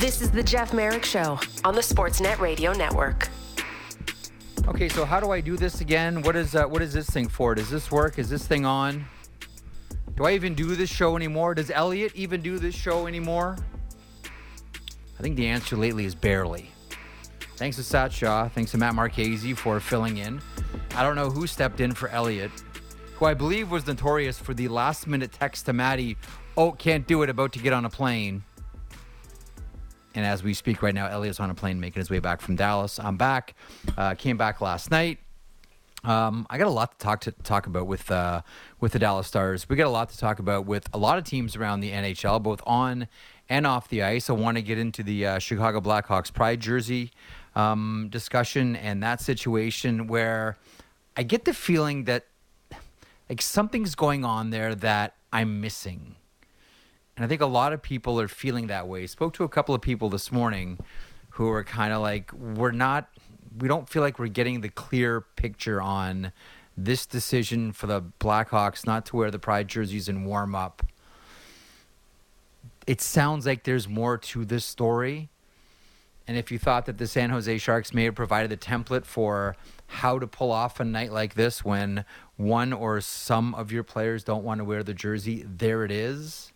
This is the Jeff Marek Show on the Sportsnet Radio Network. Okay, so how do I do this again? What is uh, what is this thing for? Does this work? Is this thing on? Do I even do this show anymore? Does Elliot even do this show anymore? I think the answer lately is barely. Thanks to Sat Shaw. Thanks to Matt Marchese for filling in. I don't know who stepped in for Elliot, who I believe was notorious for the last minute text to Maddie, oh, can't do it, about to get on a plane. And as we speak right now, Elliot's on a plane making his way back from Dallas. I'm back. Uh, came back last night. Um, I got a lot to talk to talk about with uh, with the Dallas Stars. We got a lot to talk about with a lot of teams around the NHL, both on and off the ice. I want to get into the uh, Chicago Blackhawks pride jersey um, discussion and that situation where I get the feeling that like something's going on there that I'm missing. And I think a lot of people are feeling that way. Spoke to a couple of people this morning who are kind of like, we're not, we don't feel like we're getting the clear picture on this decision for the Blackhawks not to wear the pride jerseys and warm up. It sounds like there's more to this story. And if you thought that the San Jose Sharks may have provided the template for how to pull off a night like this when one or some of your players don't want to wear the jersey, there it is.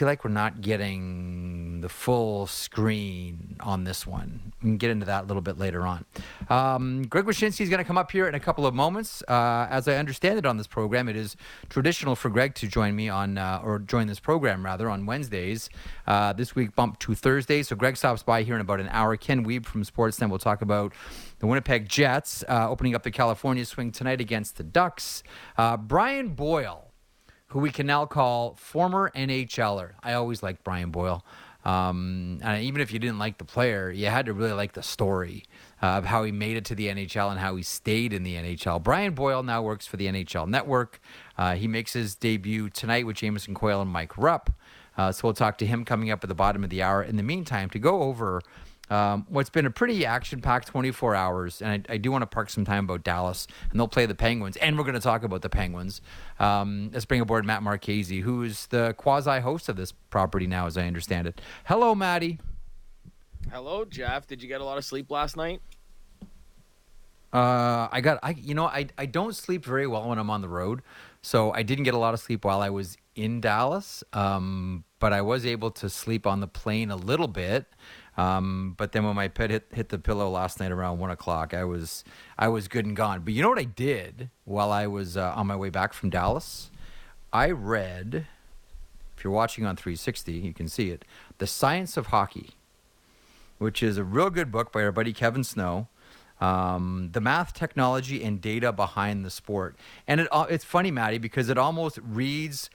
Feel like we're not getting the full screen on this one. We can get into that a little bit later on. Um, Greg Wyshynski is going to come up here in a couple of moments. Uh, as I understand it on this program, it is traditional for Greg to join me on, uh, or join this program rather, on Wednesdays. Uh, this week bumped to Thursday. So Greg stops by here in about an hour. Ken Wiebe from Sportsnet will talk about the Winnipeg Jets uh, opening up the California swing tonight against the Ducks. Uh, Brian Boyle who we can now call former NHLer. I always liked Brian Boyle. Um, and even if you didn't like the player, you had to really like the story uh, of how he made it to the NHL and how he stayed in the NHL. Brian Boyle now works for the NHL Network. Uh, he makes his debut tonight with Jamison Coyle and Mike Rupp. Uh, so we'll talk to him coming up at the bottom of the hour. In the meantime, to go over um, what's been a pretty action-packed 24 hours, and I, I, do want to park some time about Dallas, and they'll play the Penguins, and we're going to talk about the Penguins. Um, let's bring aboard Matt Marchese, who is the quasi-host of this property now, as I understand it. Hello, Matty. Hello, Jeff. Did you get a lot of sleep last night? Uh, I got I you know I I don't sleep very well when I'm on the road, so I didn't get a lot of sleep while I was in Dallas. Um, but I was able to sleep on the plane a little bit. Um, but then when my pet hit, hit the pillow last night around one o'clock, I was I was good and gone. But you know what I did while I was uh, on my way back from Dallas? I read. If you're watching on 360, you can see it. The Science of Hockey, which is a real good book by our buddy Kevin Snow. Um, the math, technology, and data behind the sport. And it, uh, it's funny, Maddie, because it almost reads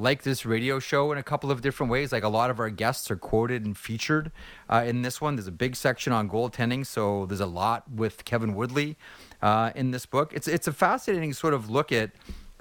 like this radio show in a couple of different ways. Like a lot of our guests are quoted and featured uh, in this one. There's a big section on goaltending, so there's a lot with Kevin Woodley uh, in this book. It's it's a fascinating sort of look at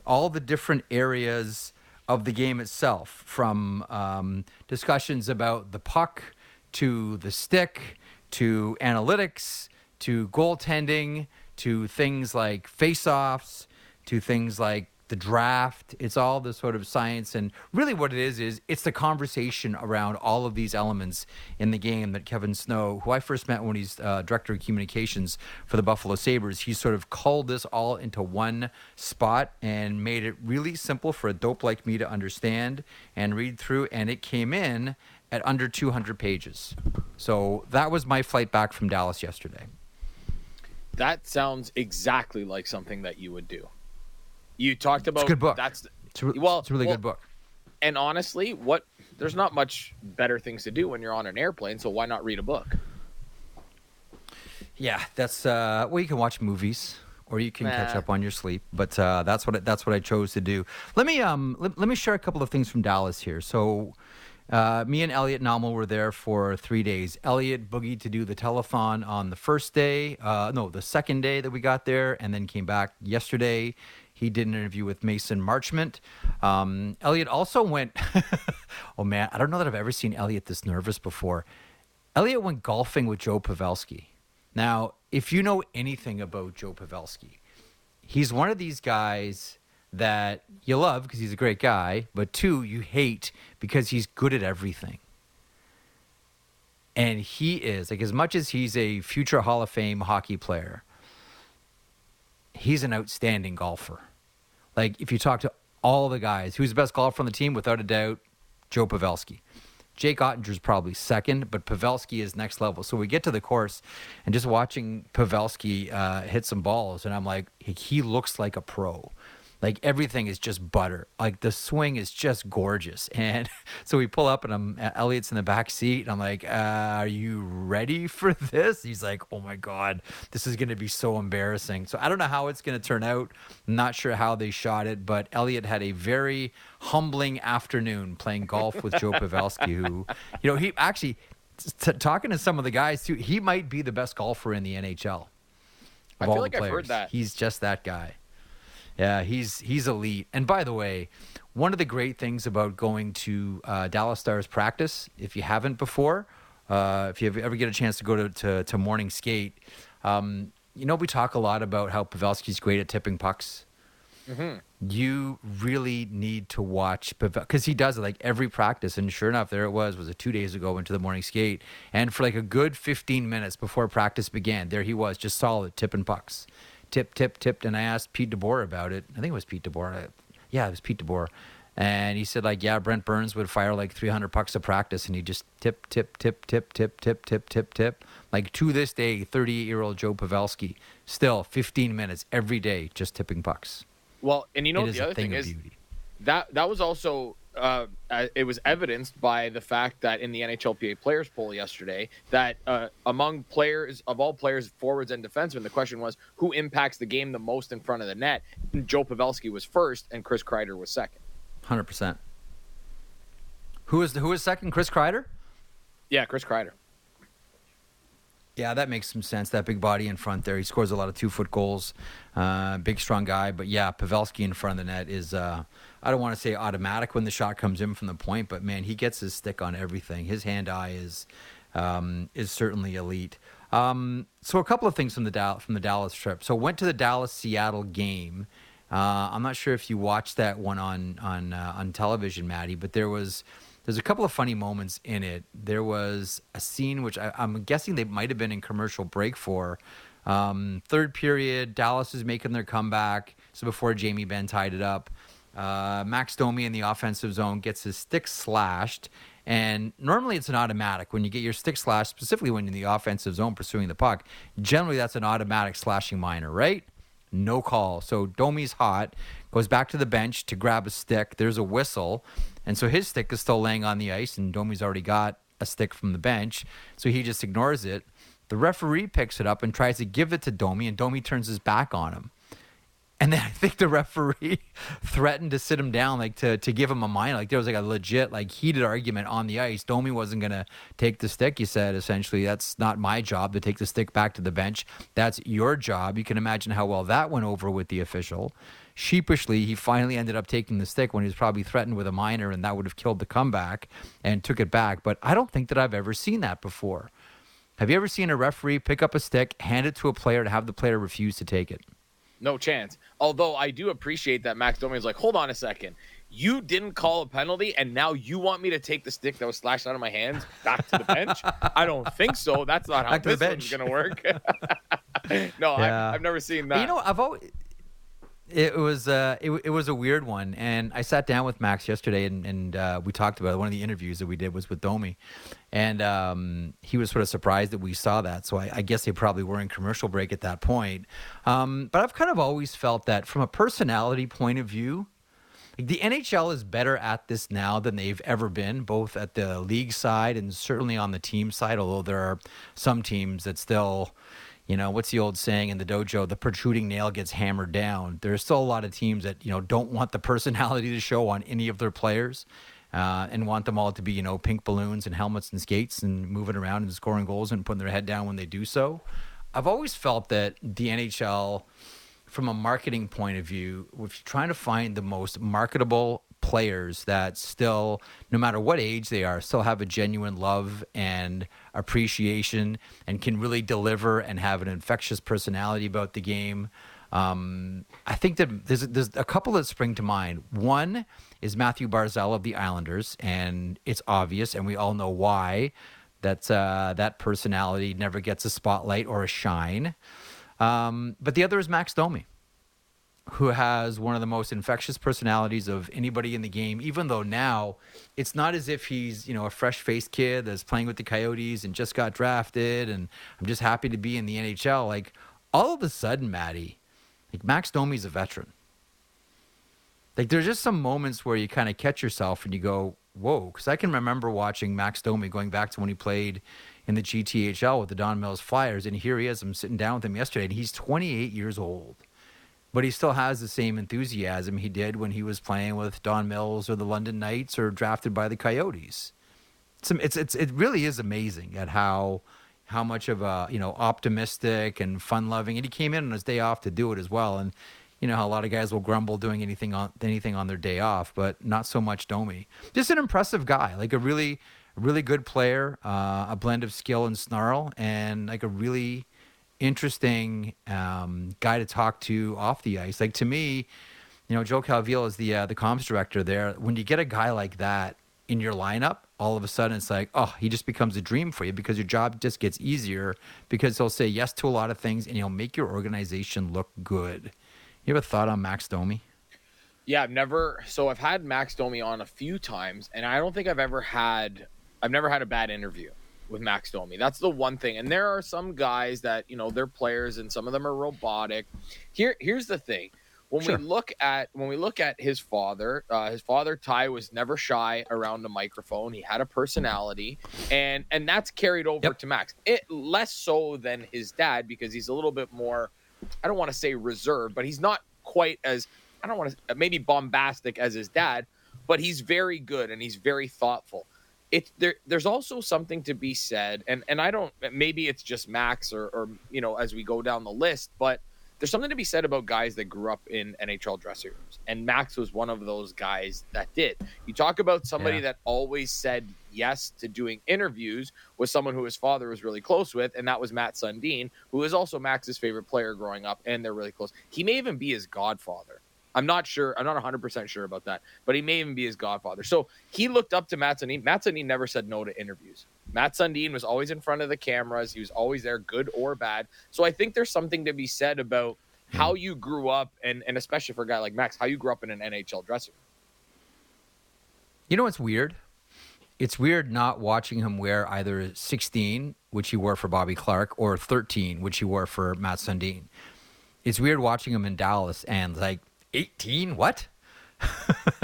all the different areas of the game itself, from um, discussions about the puck to the stick to analytics to goaltending to things like face-offs to things like the draft. It's all the sort of science. And really, what it is, is it's the conversation around all of these elements in the game that Kevin Snow, who I first met when he's uh, director of communications for the Buffalo Sabres, he sort of culled this all into one spot and made it really simple for a dope like me to understand and read through. And it came in at under 200 pages. So that was my flight back from Dallas yesterday. That sounds exactly like something that you would do. You talked about it's a good book. That's it's a, well, it's a really well, good book. And honestly, what there's not much better things to do when you're on an airplane, so why not read a book? Yeah, that's uh, well, you can watch movies or you can nah. catch up on your sleep. But uh, that's what that's what I chose to do. Let me um let, let me share a couple of things from Dallas here. So. Uh, me and Elliot Nommel were there for three days. Elliot boogied to do the telethon on the first day, uh, no, the second day that we got there, and then came back yesterday. He did an interview with Mason Marchment. Um, Elliot also went. oh man, I don't know that I've ever seen Elliot this nervous before. Elliot went golfing with Joe Pavelski. Now, if you know anything about Joe Pavelski, he's one of these guys that you love because he's a great guy, but two, you hate because he's good at everything. And he is like as much as he's a future Hall of Fame hockey player, he's an outstanding golfer. Like if you talk to all the guys, who's the best golfer on the team? Without a doubt, Joe Pavelski. Jake Oettinger's probably second, but Pavelski is next level. So we get to the course, and just watching Pavelski uh, hit some balls, and I'm like, he, he looks like a pro like everything is just butter. Like the swing is just gorgeous. And so we pull up and I'm Elliot's in the back seat and I'm like, uh, "Are you ready for this?" He's like, "Oh my god, this is going to be so embarrassing." So I don't know how it's going to turn out. I'm not sure how they shot it, but Elliot had a very humbling afternoon playing golf with Joe Pavelski, who, you know, he actually t- talking to some of the guys too. He might be the best golfer in the NHL. I feel like I've heard that. He's just that guy. Yeah, he's he's elite. And by the way, one of the great things about going to uh, Dallas Stars practice, if you haven't before, uh, if you ever get a chance to go to to, to morning skate, um, you know we talk a lot about how Pavelski's great at tipping pucks. Mm-hmm. You really need to watch because he does it like every practice. And sure enough, there it was. Was it two days ago? Went to the morning skate, and for like a good fifteen minutes before practice began, there he was, just solid tipping pucks tip, tip, tipped, and I asked Pete DeBoer about it. I think it was Pete DeBoer. Yeah, it was Pete DeBoer. And he said, like, yeah, Brent Burns would fire like 300 pucks a practice, and he just tip, tip, tip, tip, tip, tip, tip, tip, tip. Like to this day, 38 year old Joe Pavelski, still 15 minutes every day, just tipping pucks. Well, and you know the other thing, thing is beauty. that that was also uh, uh, it was evidenced by the fact that in the NHLPA players poll yesterday, that uh, among players of all players, forwards and defensemen, the question was who impacts the game the most in front of the net. And Joe Pavelski was first, and Chris Kreider was second. Hundred percent. Who is the, who is second? Chris Kreider. Yeah, Chris Kreider. Yeah, that makes some sense. That big body in front there. He scores a lot of two foot goals. Uh, big, strong guy. But yeah, Pavelski in front of the net is, uh, I don't want to say automatic when the shot comes in from the point, but man, he gets his stick on everything. His hand eye is, um, is certainly elite. Um, so a couple of things from the, from the Dallas trip. So went to the Dallas Seattle game. Uh, I'm not sure if you watched that one on on uh, on television, Maddie, but there was there's a couple of funny moments in it. There was a scene which I, am guessing they might have been in commercial break for. Um, third period, Dallas is making their comeback. So before Jamie Benn tied it up, uh, Max Domi in the offensive zone gets his stick slashed. And normally it's an automatic. When you get your stick slashed, specifically when you're in the offensive zone pursuing the puck, generally that's an automatic slashing minor, right? No call. So Domi's hot, goes back to the bench to grab a stick. There's a whistle. And so his stick is still laying on the ice, and Domi's already got a stick from the bench. So he just ignores it. The referee picks it up and tries to give it to Domi, and Domi turns his back on him. And then I think the referee threatened to sit him down, like to, to give him a minor. Like there was like a legit, like heated argument on the ice. Domi wasn't gonna take the stick. He said essentially, "That's not my job to take the stick back to the bench. That's your job." You can imagine how well that went over with the official sheepishly, he finally ended up taking the stick when he was probably threatened with a minor, and that would have killed the comeback, and took it back. But I don't think that I've ever seen that before. Have you ever seen a referee pick up a stick, hand it to a player, to have the player refuse to take it? No chance. Although I do appreciate that Max Domi is like, hold on a second. You didn't call a penalty, and now you want me to take the stick that was slashed out of my hands back to the bench? I don't think so. That's not how back this one's going to work. no, yeah. I, have never seen that. You know, I've always it was uh, it, it was a weird one, and I sat down with Max yesterday, and, and uh, we talked about it. One of the interviews that we did was with Domi, and um, he was sort of surprised that we saw that. So I, I, guess they probably were in commercial break at that point. Um, but I've kind of always felt that from a personality point of view, like the NHL is better at this now than they've ever been, both at the league side and certainly on the team side. Although there are some teams that still you know what's the old saying in the dojo? The protruding nail gets hammered down. There's still a lot of teams that you know don't want the personality to show on any of their players uh, and want them all to be you know pink balloons and helmets and skates and moving around and scoring goals and putting their head down when they do so. I've always felt that the nhl from a marketing point of view if you're trying to find the most marketable players that still, no matter what age they are, still have a genuine love and appreciation and can really deliver and have an infectious personality about the game. Um, I think that there's, there's a couple that spring to mind. One is Mathew Barzal of the Islanders, and it's obvious, and we all know why. that uh, that personality never gets a spotlight or a shine. Um, but the other is Max Domi, who has one of the most infectious personalities of anybody in the game. Even though now it's not as if he's you know a fresh faced kid that's playing with the Coyotes and just got drafted, and I'm just happy to be in the NHL. Like all of a sudden, Maddie, like Max Domi's a veteran. Like there's just some moments where you kind of catch yourself and you go, "Whoa!" Because I can remember watching Max Domi going back to when he played in the GTHL with the Don Mills Flyers, and here he is. I'm sitting down with him yesterday, and he's 28 years old, but he still has the same enthusiasm he did when he was playing with Don Mills or the London Knights or drafted by the Coyotes. It's it's, it's it really is amazing at how how much of a you know optimistic and fun loving, and he came in on his day off to do it as well, and you know how a lot of guys will grumble doing anything on anything on their day off, but not so much Domi. Just an impressive guy, like a really, really good player, uh, a blend of skill and snarl, and like a really interesting um, guy to talk to off the ice. Like to me, you know, Joe Calvillo is the uh, the comms director there. When you get a guy like that in your lineup, all of a sudden it's like, oh, he just becomes a dream for you because your job just gets easier because he'll say yes to a lot of things and he'll make your organization look good. You have a thought on Max Domi? Yeah, I've never. So I've had Max Domi on a few times, and I don't think I've ever had. I've never had a bad interview with Max Domi. That's the one thing. And there are some guys that you know they're players, and some of them are robotic. Here, here's the thing. When sure. we look at when we look at his father, uh, his father Ty was never shy around a microphone. He had a personality, and and that's carried over yep. to Max. It less so than his dad because he's a little bit more I don't want to say reserved, but he's not quite as I don't want to maybe bombastic as his dad, but he's very good and he's very thoughtful. It there there's also something to be said, and and I don't maybe it's just Max or or you know as we go down the list, but there's something to be said about guys that grew up in NHL dressing rooms. And Max was one of those guys that did. You talk about somebody yeah. that always said yes to doing interviews with someone who his father was really close with, and that was Mats Sundin, who is also Max's favorite player growing up, and they're really close. He may even be his godfather. I'm not sure. I'm not 100% sure about that, but he may even be his godfather. So he looked up to Mats Sundin. Mats Sundin never said no to interviews. Mats Sundin was always in front of the cameras. He was always there, good or bad. So I think there's something to be said about hmm. how you grew up, and, and especially for a guy like Max, how you grew up in an NHL dressing room. You know what's weird? It's weird not watching him wear either 16, which he wore for Bobby Clarke, or 13, which he wore for Mats Sundin. It's weird watching him in Dallas and like 18? What?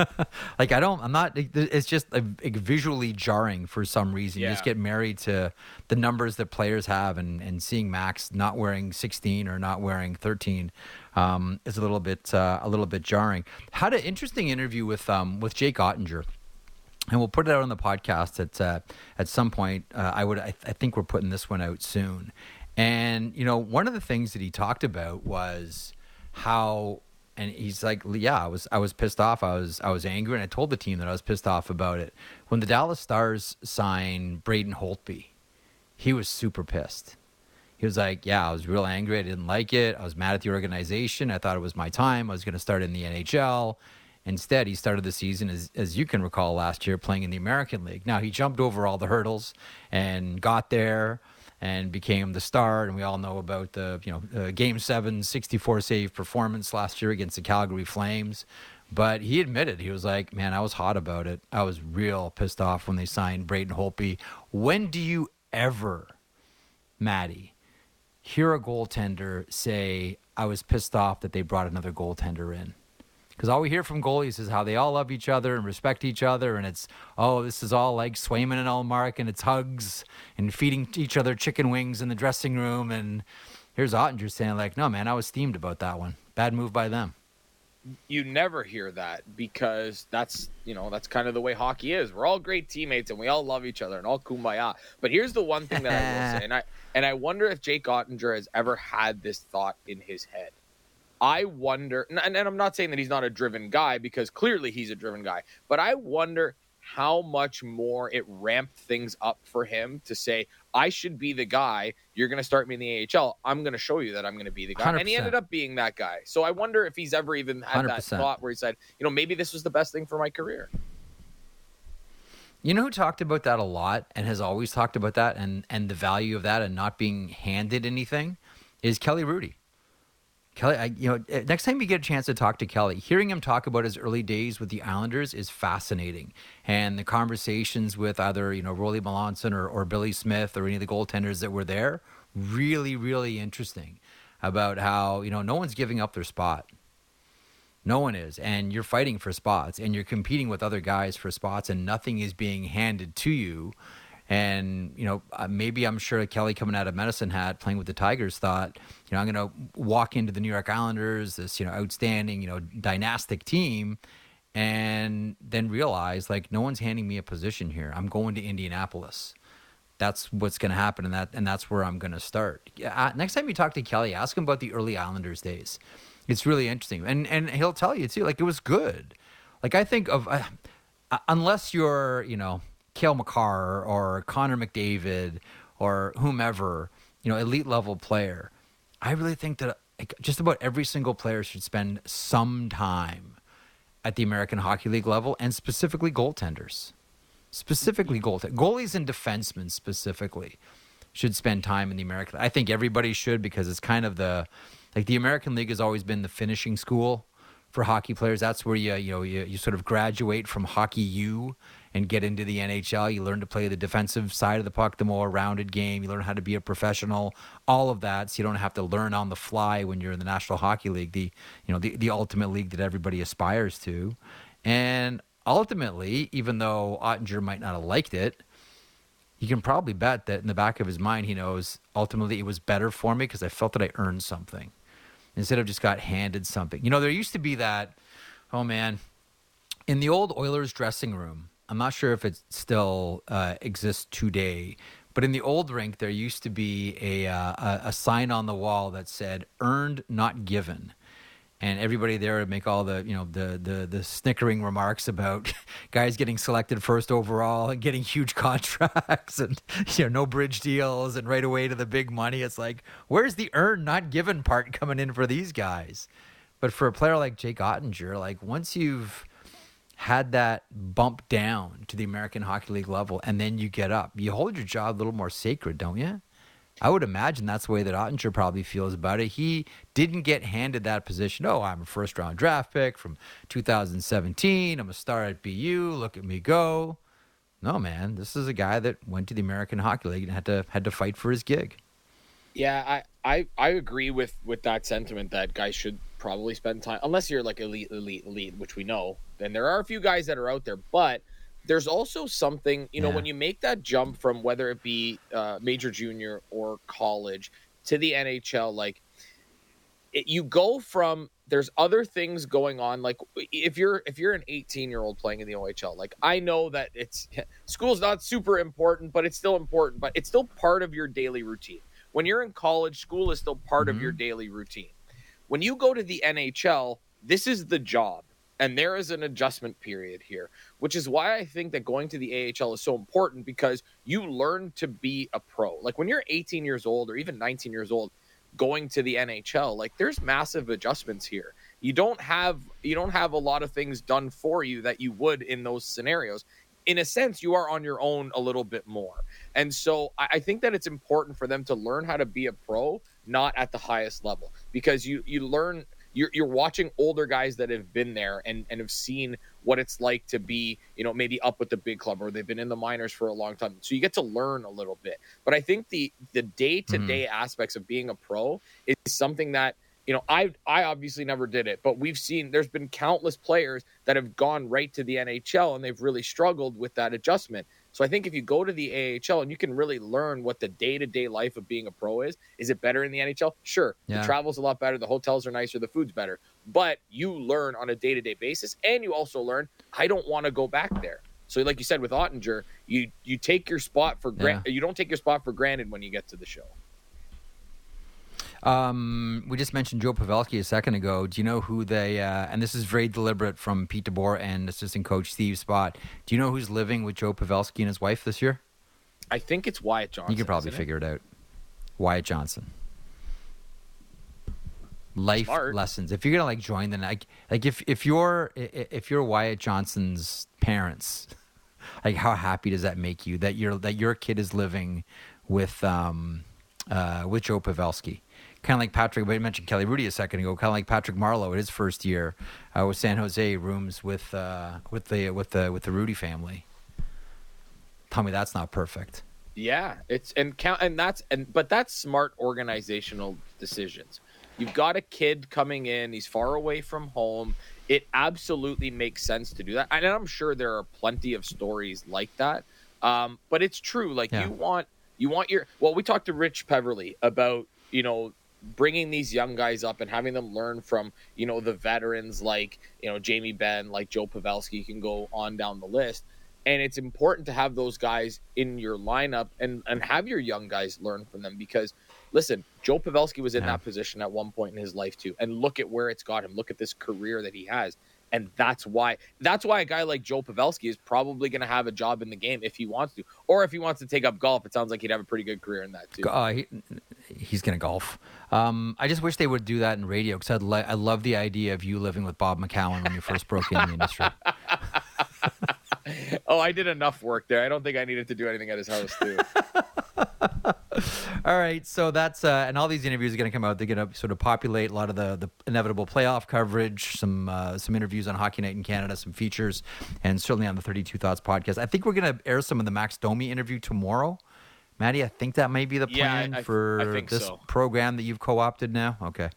like I don't, I'm not. It's just like, visually jarring for some reason. Yeah. You just get married to the numbers that players have, and and seeing Max not wearing 16 or not wearing 13 um, is a little bit uh, a little bit jarring. Had an interesting interview with um, with Jake Oettinger And we'll put it out on the podcast at uh, at some point. Uh, I would, I, th- I think we're putting this one out soon. And you know, one of the things that he talked about was how and he's like, yeah, I was I was pissed off. I was I was angry, and I told the team that I was pissed off about it. When the Dallas Stars signed Braden Holtby, he was super pissed. He was like, yeah, I was real angry. I didn't like it. I was mad at the organization. I thought it was my time. I was going to start in the NHL. Instead, he started the season, as, as you can recall, last year playing in the American League. Now, he jumped over all the hurdles and got there and became the star. And we all know about the you know uh, Game Seven 64 save performance last year against the Calgary Flames. But he admitted he was like, "Man, I was hot about it. I was real pissed off when they signed Braden Holtby. When do you ever, Maddie, hear a goaltender say, "I was pissed off that they brought another goaltender in"? Because all we hear from goalies is how they all love each other and respect each other, and it's oh, this is all like Swayman and Ullmark, and it's hugs and feeding each other chicken wings in the dressing room. And here's Oettinger saying like, no, man, I was steamed about that one. Bad move by them. You never hear that because that's you know that's kind of the way hockey is. We're all great teammates and we all love each other and all kumbaya. But here's the one thing that I will say, and I and I wonder if Jake Oettinger has ever had this thought in his head I wonder, and, and I'm not saying that he's not a driven guy because clearly he's a driven guy, but I wonder how much more it ramped things up for him to say, I should be the guy. You're going to start me in the AHL. I'm going to show you that I'm going to be the guy. 100%. And he ended up being that guy. So I wonder if he's ever even had 100%. that thought where he said, you know, maybe this was the best thing for my career. You know who talked about that a lot and has always talked about that and, and the value of that and not being handed anything is Kelly Hrudey. Kelly, I, you know, eh, next time you get a chance to talk to Kelly, hearing him talk about his early days with the Islanders is fascinating. And the conversations with either, you know, Rollie Melanson or, or Billy Smith or any of the goaltenders that were there, really, really interesting about how, you know, no one's giving up their spot. No one is. And you're fighting for spots and you're competing with other guys for spots and nothing is being handed to you. And, you know, uh, maybe I'm sure Kelly coming out of Medicine Hat playing with the Tigers thought, you know, I'm going to walk into the New York Islanders, this, you know, outstanding, you know, dynastic team, and then realize, like, no one's handing me a position here. I'm going to Indianapolis. That's what's going to happen, and that and that's where I'm going to start. Uh, next time you talk to Kelly, ask him about the early Islanders days it's really interesting, and and he'll tell you too. Like it was good. Like I think of uh, uh unless you're you know Cale Makar or Connor McDavid or whomever you know elite level player. I really think that just about every single player should spend some time at the American Hockey League level, and specifically goaltenders, specifically goaltenders, goalies and defensemen specifically should spend time in the American. I think everybody should because it's kind of the like the American League has always been the finishing school for hockey players. That's where you you know you, you sort of graduate from hockey U and get into the NHL. You learn to play the defensive side of the puck, the more rounded game. You learn how to be a professional. All of that, so you don't have to learn on the fly when you're in the National Hockey League, the you know the the ultimate league that everybody aspires to. And ultimately, even though Oettinger might not have liked it, you can probably bet that in the back of his mind, he knows ultimately it was better for me because I felt that I earned something instead of just got handed something. You know, there used to be that, oh man, in the old Oilers dressing room, I'm not sure if it still uh, exists today, but in the old rink, there used to be a, uh, a, sign on the wall that said "earned, not given." and everybody there would make all the you know the the the snickering remarks about guys getting selected first overall and getting huge contracts and you know no bridge deals and right away to the big money. It's like where's the earn not given part coming in for these guys? But for a player like Jake Oettinger, like once you've had that bump down to the American Hockey League level and then you get up, you hold your job a little more sacred, don't you? I would imagine that's the way that Oettinger probably feels about it. He didn't get handed that position. Oh, I'm a first round draft pick from 2017. I'm a star at BU. Look at me go. No, man, this is a guy that went to the American Hockey League and had to had to fight for his gig. Yeah, I, I, I agree with, with that sentiment that guys should probably spend time unless you're like elite, elite, elite, which we know. Then there are a few guys that are out there, but – there's also something you know yeah. when you make that jump from whether it be uh, major junior or college to the nhl like it, you go from there's other things going on like if you're if you're an 18 year old playing in the ohl like i know that it's school's not super important but it's still important but it's still part of your daily routine when you're in college school is still part mm-hmm. of your mm-hmm. daily routine when you go to the nhl this is the job and there is an adjustment period here, which is why I think that going to the AHL is so important because you learn to be a pro. Like when you're 18 years old or even 19 years old, going to the NHL, like there's massive adjustments here. You don't have you don't have a lot of things done for you that you would in those scenarios. In a sense, you are on your own a little bit more. And so I think that it's important for them to learn how to be a pro, not at the highest level, because you you learn you're you're watching older guys that have been there and and have seen what it's like to be you know maybe up with the big club or they've been in the minors for a long time. So you get to learn a little bit. But i think the the day to day aspects of being a pro is something that you know i i obviously never did it but we've seen there's been countless players that have gone right to the nhl and they've really struggled with that adjustment so I think if you go to the AHL and you can really learn what the day to day life of being a pro is, is it better in the NHL? Sure. Yeah. The travel's a lot better, the hotels are nicer, the food's better. But you learn on a day to day basis, and you also learn, I don't want to go back there. So, like you said with Oettinger, you you take your spot for granted. Yeah. You don't take your spot for granted when you get to the show. Um, we just mentioned Joe Pavelski a second ago. Do you know who they? Uh, and this is very deliberate from Pete DeBoer and assistant coach Steve Spott. Do you know who's living with Joe Pavelski and his wife this year? I think it's Wyatt Johnston. You can probably figure it? it out. Wyatt Johnston Life Smart. lessons. If you're gonna like join the like, like if if you're if you're Wyatt Johnston's parents, Like, how happy does that make you that your that your kid is living with um, uh, with Joe Pavelski? Kind of like Patrick, I mentioned Kelly Hrudey a second ago. Kind of like Patrick Marleau in his first year uh, with San Jose, rooms with uh, with the with the with the Hrudey family. Tell me that's not perfect. Yeah, it's and count and that's and but that's smart organizational decisions. You've got a kid coming in, he's far away from home. It absolutely makes sense to do that. And I'm sure there are plenty of stories like that. Um, but it's true. Like yeah. you want you want your well, we talked to Rich Peverley about, you know, bringing these young guys up and having them learn from, you know, the veterans like, you know, Jamie Benn, like Joe Pavelski, can go on down the list. And it's important to have those guys in your lineup and and have your young guys learn from them because listen joe pavelski was in yeah. that position at one point in his life too. And look at where it's got him. Look at this career that he has and that's why that's why a guy like joe pavelski is probably going to have a job in the game if he wants to or if he wants to take up golf it sounds like he'd have a pretty good career in that too uh, he, he's going to golf um, i just wish they would do that in radio because li- i love the idea of you living with bob mccown when you first broke in the industry oh, I did enough work there. I don't think I needed to do anything at his house too. all right, so that's uh, and all these interviews are going to come out. They're going to sort of populate a lot of the the inevitable playoff coverage, some uh, some interviews on Hockey Night in Canada, some features, and certainly on the Thirty Two Thoughts podcast. I think we're going to air some of the Max Domi interview tomorrow. Maddie, I think that may be the plan yeah, I, for this so. program that you've co-opted now. Okay.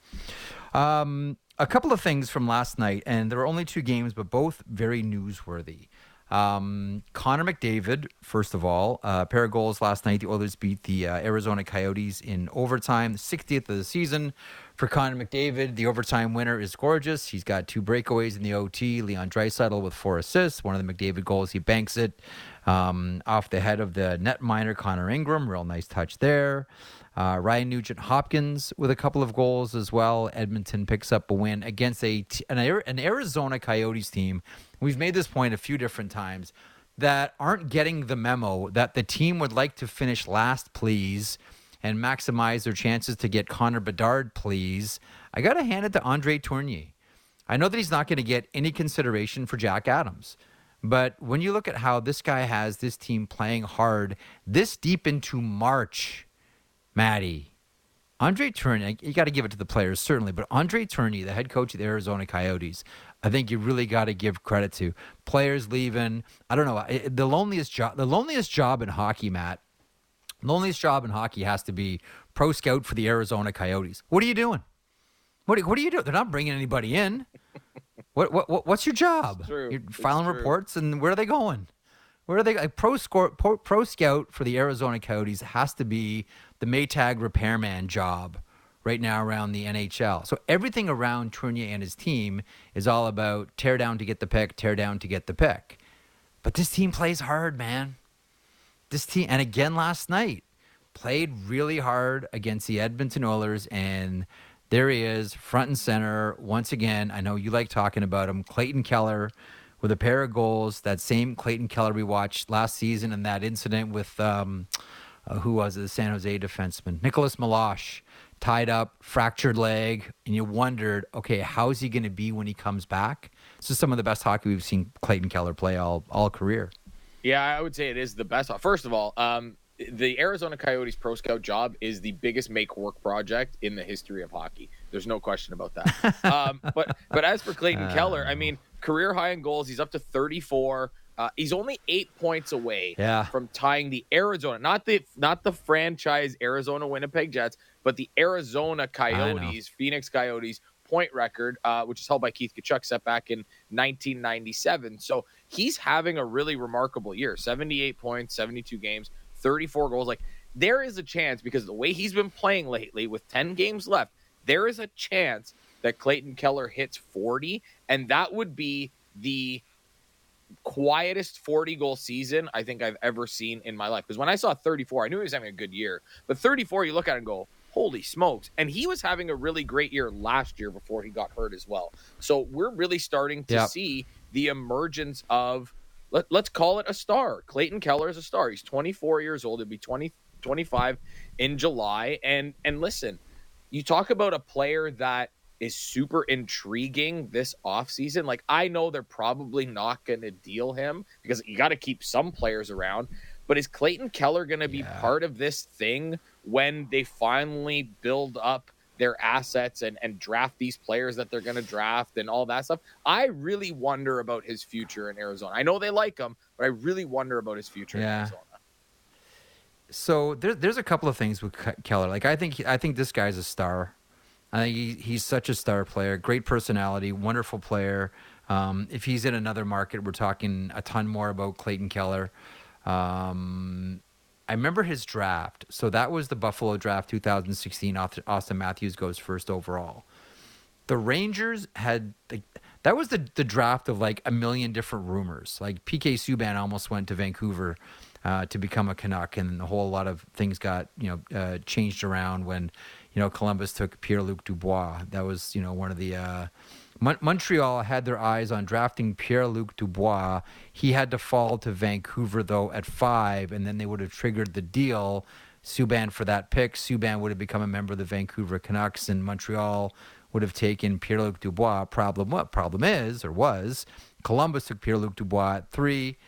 Um, a couple of things from last night, and there were only two games, but both very newsworthy. Um, Connor McDavid, first of all, uh, pair of goals last night. The Oilers beat the uh, Arizona Coyotes in overtime, the 60th of the season. For Connor McDavid, the overtime winner is gorgeous. He's got two breakaways in the OT. Leon Draisaitl with four assists. One of the McDavid goals, he banks it um, off the head of the netminder Connor Ingram. Real nice touch there. Uh, Ryan Nugent Hopkins with a couple of goals as well. Edmonton picks up a win against a an, an Arizona Coyotes team. We've made this point a few different times that aren't getting the memo that the team would like to finish last, please, and maximize their chances to get Connor Bedard, please. I got to hand it to Andre Tourigny. I know that he's not going to get any consideration for Jack Adams. But when you look at how this guy has this team playing hard this deep into March, Maddie. Andre Tourigny, you got to give it to the players, certainly, but Andre Tourigny, the head coach of the Arizona Coyotes, I think you really got to give credit to players leaving. I don't know the loneliest job. The loneliest job in hockey, Matt. Loneliest job in hockey has to be pro scout for the Arizona Coyotes. What are you doing? What, what are you doing? They're not bringing anybody in. what, what, what's your job? You're filing reports, and where are they going? Where are they? Like pro, score, pro, pro scout for the Arizona Coyotes has to be the Maytag repairman job right now around the NHL. So everything around Tourigny and his team is all about tear down to get the pick, tear down to get the pick. But this team plays hard, man. This team, and again last night, played really hard against the Edmonton Oilers, and there he is, front and center once again. I know you like talking about him, Clayton Keller with a pair of goals. That same Clayton Keller we watched last season and that incident with um, uh, who was it, the San Jose defenseman Nicolas Meloche, tied up, fractured leg, and you wondered, okay, how's he going to be when he comes back? This is some of the best hockey we've seen Clayton Keller play all all career. Yeah, I would say it is the best. First of all, um, the Arizona Coyotes Pro Scout job is the biggest make work project in the history of hockey. There's no question about that. um, but but as for Clayton uh, Keller, I mean, career high in goals. He's up to 34. Uh, he's only eight points away yeah. from tying the Arizona, not the not the franchise Arizona Winnipeg Jets, but the Arizona Coyotes, Phoenix Coyotes point record, uh, which is held by Keith Tkachuk, set back in 1997. So he's having a really remarkable year: 78 points, 72 games, 34 goals. Like there is a chance because the way he's been playing lately, with 10 games left, there is a chance that Clayton Keller hits 40, and that would be the quietest 40 goal season I think I've ever seen in my life. Because when I saw 34, I knew he was having a good year. But 34, you look at it and go, holy smokes. And he was having a really great year last year before he got hurt as well. So we're really starting to yep. see the emergence of, let, let's call it a star. Clayton Keller is a star. He's 24 years old. He'll be 20, 25 in July. And, and listen, you talk about a player that is super intriguing this offseason. Like I know they're probably not going to deal him because you got to keep some players around, but is Clayton Keller going to be yeah. part of this thing when they finally build up their assets and, and draft these players that they're going to draft and all that stuff? I really wonder about his future in Arizona. I know they like him, but I really wonder about his future yeah. in Arizona. So there, there's a couple of things with Keller. Like I think I think this guy's a star. I think he, he's such a star player, great personality, wonderful player. Um, if he's in another market, we're talking a ton more about Clayton Keller. Um, I remember his draft. So that was the Buffalo draft 2016. Auston Matthews goes first overall. The Rangers had like, that was the the draft of like a million different rumors. Like PK Subban almost went to Vancouver uh, to become a Canuck, and a whole lot of things got you know uh, changed around when you know Columbus took Pierre Luc Dubois. That was you know one of the uh, Mon- Montreal had their eyes on drafting Pierre Luc Dubois. He had to fall to Vancouver, though, at five, and then they would have triggered the deal. Subban for that pick. Subban would have become a member of the Vancouver Canucks, and Montreal would have taken Pierre Luc Dubois. Problem what? Problem is, or was, Columbus took Pierre Luc Dubois at three.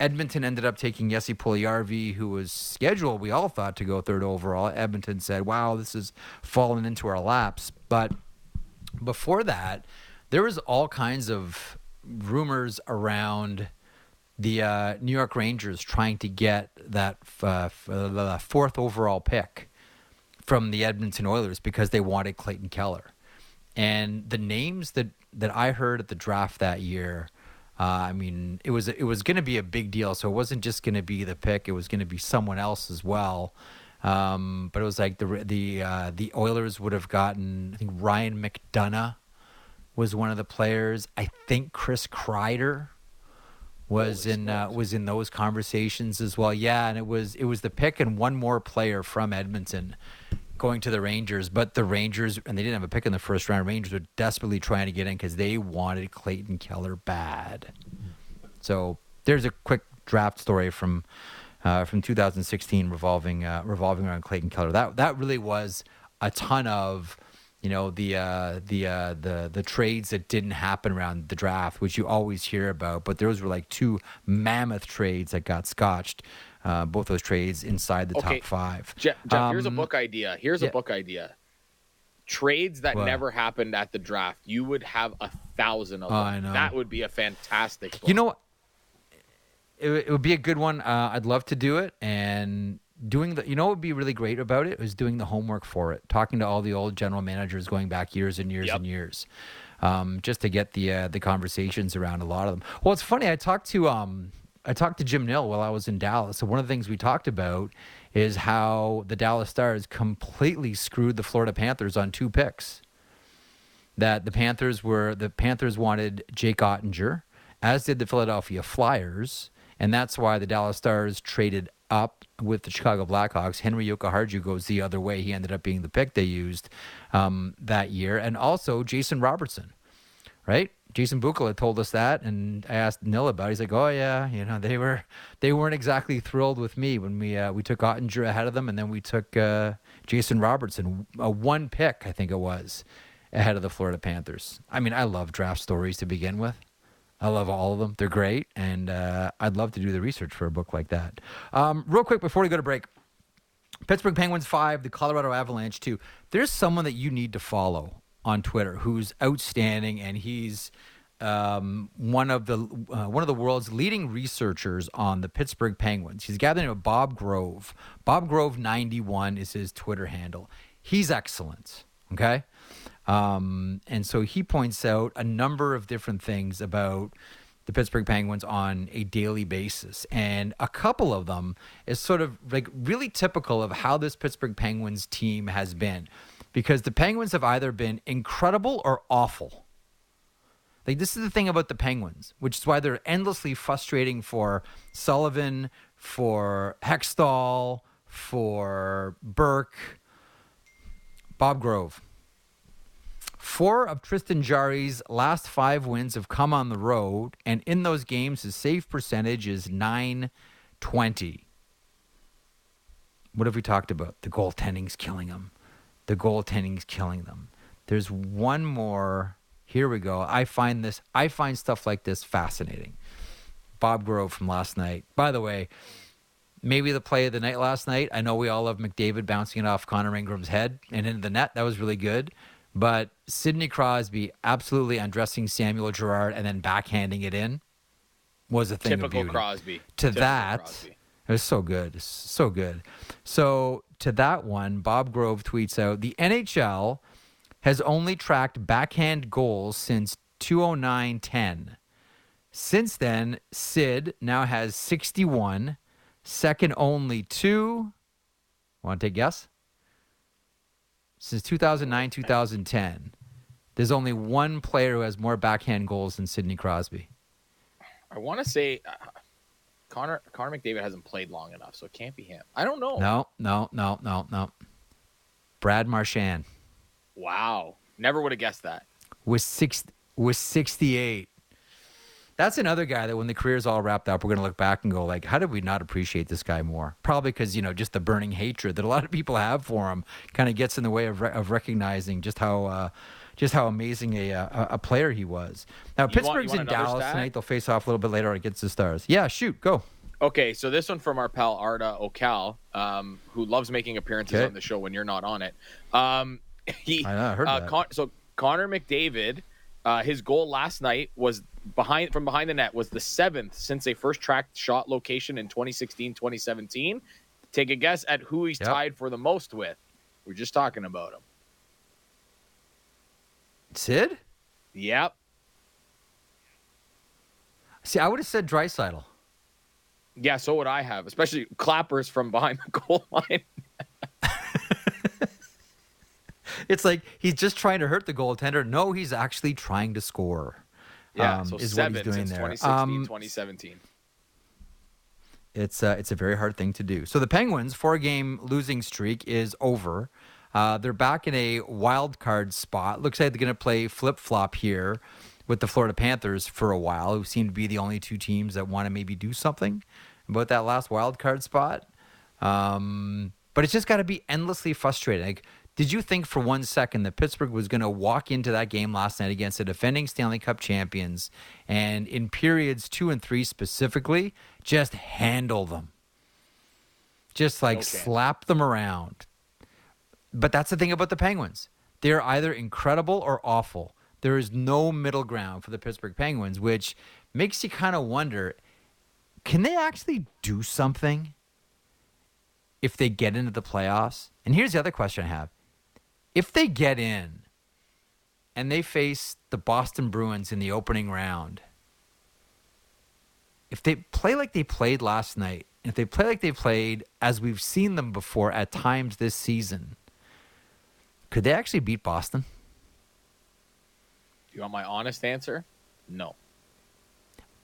Edmonton ended up taking Jesse Puljujarvi, who was scheduled, we all thought, to go third overall. Edmonton said, wow, this has fallen into our laps. But before that, there was all kinds of rumors around the uh, New York Rangers trying to get that uh, uh fourth overall pick from the Edmonton Oilers because they wanted Clayton Keller. And the names that, that I heard at the draft that year, uh, I mean, it was it was going to be a big deal. So it wasn't just going to be the pick; it was going to be someone else as well. Um, but it was like the the uh, the Oilers would have gotten I think Ryan McDonagh was one of the players. I think Chris Kreider was Holy in uh, was in those conversations as well. Yeah, and it was it was the pick and one more player from Edmonton going to the Rangers, but the Rangers and they didn't have a pick in the first round. Rangers were desperately trying to get in because they wanted Clayton Keller bad. So there's a quick draft story from uh, from 2016 revolving uh, revolving around Clayton Keller. That that really was a ton of you know the uh, the uh, the the trades that didn't happen around the draft, which you always hear about. But those were like two mammoth trades that got scotched. Uh, both those trades inside the okay. top five. Jeff, Jeff um, here's a um, book idea. Here's yeah. a book idea. Trades that what? never happened at the draft. You would have a thousand of them. Oh, that would be a fantastic. Book. You know, it, it would be a good one. Uh, I'd love to do it, and doing the you know what would be really great about it was doing the homework for it talking to all the old general managers going back years and years yep. and years um, just to get the uh, the conversations around a lot of them well it's funny i talked to um i talked to jim nill while i was in dallas so one of the things we talked about is how the dallas stars completely screwed the florida panthers on two picks that the panthers were the panthers wanted jake oettinger as did the philadelphia flyers and that's why the dallas stars traded up with the Chicago Blackhawks. Henri Jokiharju goes the other way. He ended up being the pick they used um, that year. And also Jason Robertson, right? Jason Bukala told us that, and I asked Nill about. it. He's like, "Oh yeah, you know they were they weren't exactly thrilled with me when we uh, we took Oettinger ahead of them, and then we took uh, Jason Robertson, a one pick I think it was, ahead of the Florida Panthers. I mean, I love draft stories to begin with. I love all of them. They're great, and uh, I'd love to do the research for a book like that. Um, real quick before we go to break, Pittsburgh Penguins five, the Colorado Avalanche two. There's someone that you need to follow on Twitter who's outstanding, and he's um, one of the uh, one of the world's leading researchers on the Pittsburgh Penguins. He's gathered with Bob Grove. Bob Grove ninety one is his Twitter handle. He's excellent. Okay. Um, and so he points out a number of different things about the Pittsburgh Penguins on a daily basis. And a couple of them is sort of like really typical of how this Pittsburgh Penguins team has been. Because the Penguins have either been incredible or awful. Like this is the thing about the Penguins, which is why they're endlessly frustrating for Sullivan, for Hextall, for Burke, Bob Grove. Four of Tristan Jarry's last five wins have come on the road, and in those games, his save percentage is 920. What have we talked about? The goaltending's killing him. The goaltending's killing them. There's one more. Here we go. I find this. I find stuff like this fascinating. Bob Grove from last night. By the way, maybe the play of the night last night. I know we all love McDavid bouncing it off Connor Ingram's head and into the net. That was really good. But Sidney Crosby absolutely undressing Samuel Girard and then backhanding it in was a thing Typical of beauty. Crosby. To Typical that, Crosby. It was so good, so good. So to that one, Bob Grove tweets out: the NHL has only tracked backhand goals since 209-10. Since then, Sid now has 61, second only to. Want to take a guess? Since 2009 2010, there's only one player who has more backhand goals than Sidney Crosby. I want to say uh, Connor Connor McDavid hasn't played long enough, so it can't be him. I don't know. No, no, no, no, no. Brad Marchand Wow, never would have guessed that. was six was 68. That's another guy that when the career's all wrapped up, we're going to look back and go like, how did we not appreciate this guy more? Probably because you know just the burning hatred that a lot of people have for him kind of gets in the way of re- of recognizing just how uh, just how amazing a, a a player he was. Now You Pittsburgh's want in Dallas stat? tonight. They'll face off a little bit later against the Stars. Yeah, shoot, go. Okay, so this one from our pal Arda Ocal, um, who loves making appearances Okay. on the show when you're not on it. Um, he, I know, I heard uh, that. Con- so Connor McDavid, uh, his goal last night was behind from behind the net was the seventh since they first tracked shot location in 2016 2017. Take a guess at who he's Yep. tied for the most with. We're just talking about him. Sid. Yep. See, I would have said Draisaitl. Yeah, so would I have, especially clappers from behind the goal line. It's like he's just trying to hurt the goaltender. No, he's actually trying to score. Yeah, um, so is what he's doing there. 2016 Um, 2017. It's uh, it's a very hard thing to do. So the Penguins' four-game losing streak is over. Uh, they're back in a wild card spot. Looks like they're going to play flip flop here with the Florida Panthers for a while, who seem to be the only two teams that want to maybe do something about that last wild card spot. Um, but it's just got to be endlessly frustrating. Like, did you think for one second that Pittsburgh was going to walk into that game last night against the defending Stanley Cup champions and in periods two and three specifically, just handle them? Just like slap them around. But that's the thing about the Penguins. They're either incredible or awful. There is no middle ground for the Pittsburgh Penguins, which makes you kind of wonder can they actually do something if they get into the playoffs? And here's the other question I have if they get in and they face the Boston Bruins in the opening round, if they play like they played last night, if they play like they played as we've seen them before at times this season, could they actually beat Boston? You want my honest answer? No.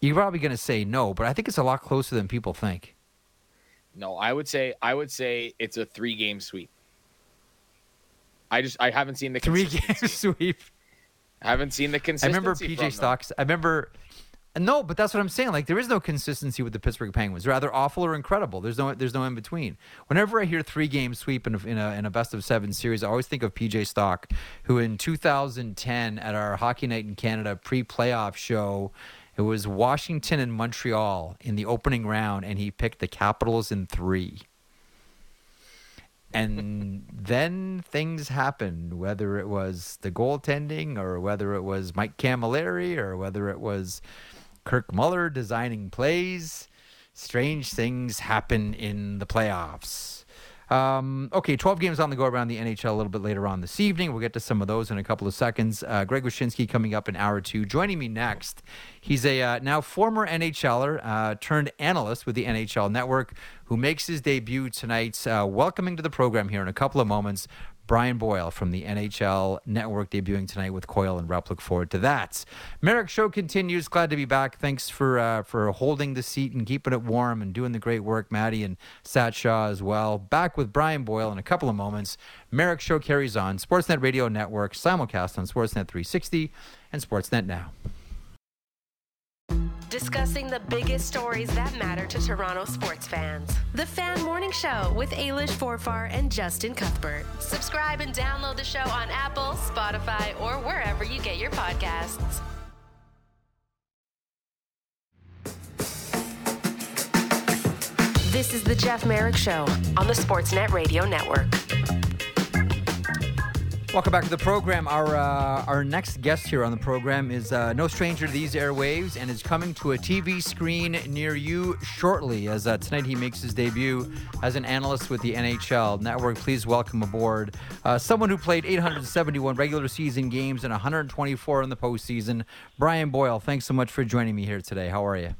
You're probably going to say no, but I think it's a lot closer than people think. No, I would say I would say it's a three game sweep. I just I haven't seen the Three game sweep. I haven't seen the consistency. I remember PJ. Stocks. I remember. No, but that's what I'm saying. Like there is no consistency with the Pittsburgh Penguins. They're either awful or incredible. There's no there's no in between. Whenever I hear three game sweep in a, in a in a best of seven series, I always think of PJ Stock, who in 2010 at our Hockey Night in Canada pre playoff show, it was Washington and Montreal in the opening round, and he picked the Capitals in three. And then things happened, whether it was the goaltending or whether it was Mike Cammalleri or whether it was Kirk Muller designing plays. Strange things happen in the playoffs. Um, okay, 12 games on the go around the NHL a little bit later on this evening. We'll get to some of those in a couple of seconds. Uh, Greg Wyshynski coming up in hour two. Joining me next, he's a uh, now former NHLer uh, turned analyst with the NHL Network who makes his debut tonight. Uh, welcoming to the program here in a couple of moments, Brian Boyle from the NHL Network debuting tonight with Coyle and Rupp. Look forward to that. Marek Show continues. Glad to be back. Thanks for uh, for holding the seat and keeping it warm and doing the great work, Maddie and Sat Shaw as well. Back with Brian Boyle in a couple of moments. Marek Show carries on. Sportsnet Radio Network simulcast on Sportsnet 360 and Sportsnet Now. Discussing the biggest stories that matter to Toronto sports fans. The Fan Morning Show with Ailish Forfar and Justin Cuthbert. Subscribe and download the show on Apple, Spotify, or wherever you get your podcasts. This is the Jeff Marek Show on the Sportsnet Radio Network. Welcome back to the program. Our uh, our next guest here on the program is uh, no stranger to these airwaves and is coming to a TV screen near you shortly. As uh, tonight he makes his debut as an analyst with the NHL Network. Please welcome aboard uh, someone who played 871 regular season games and 124 in the postseason. Brian Boyle, thanks so much for joining me here today. How are you?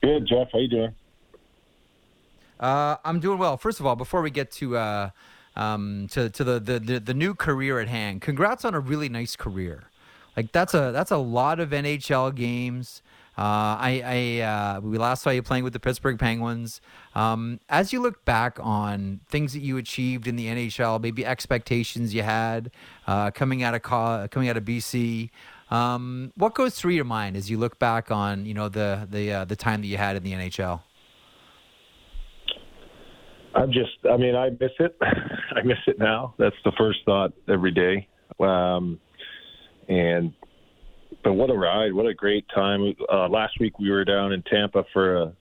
Good, Jeff. How you doing? Uh, I'm doing well. First of all, before we get to uh, um, to to the, the, the the new career at hand, congrats on a really nice career. Like that's a that's a lot of NHL games. Uh, I, I uh, we last saw you playing with the Pittsburgh Penguins. Um, as you look back on things that you achieved in the NHL, maybe expectations you had uh, coming out of coming out of BC, um, what goes through your mind as you look back on you know the the uh, the time that you had in the NHL? I'm just, I mean, I miss it. I miss it now. That's the first thought every day. Um, and, but what a ride. What a great time. Uh, last week we were down in Tampa for a,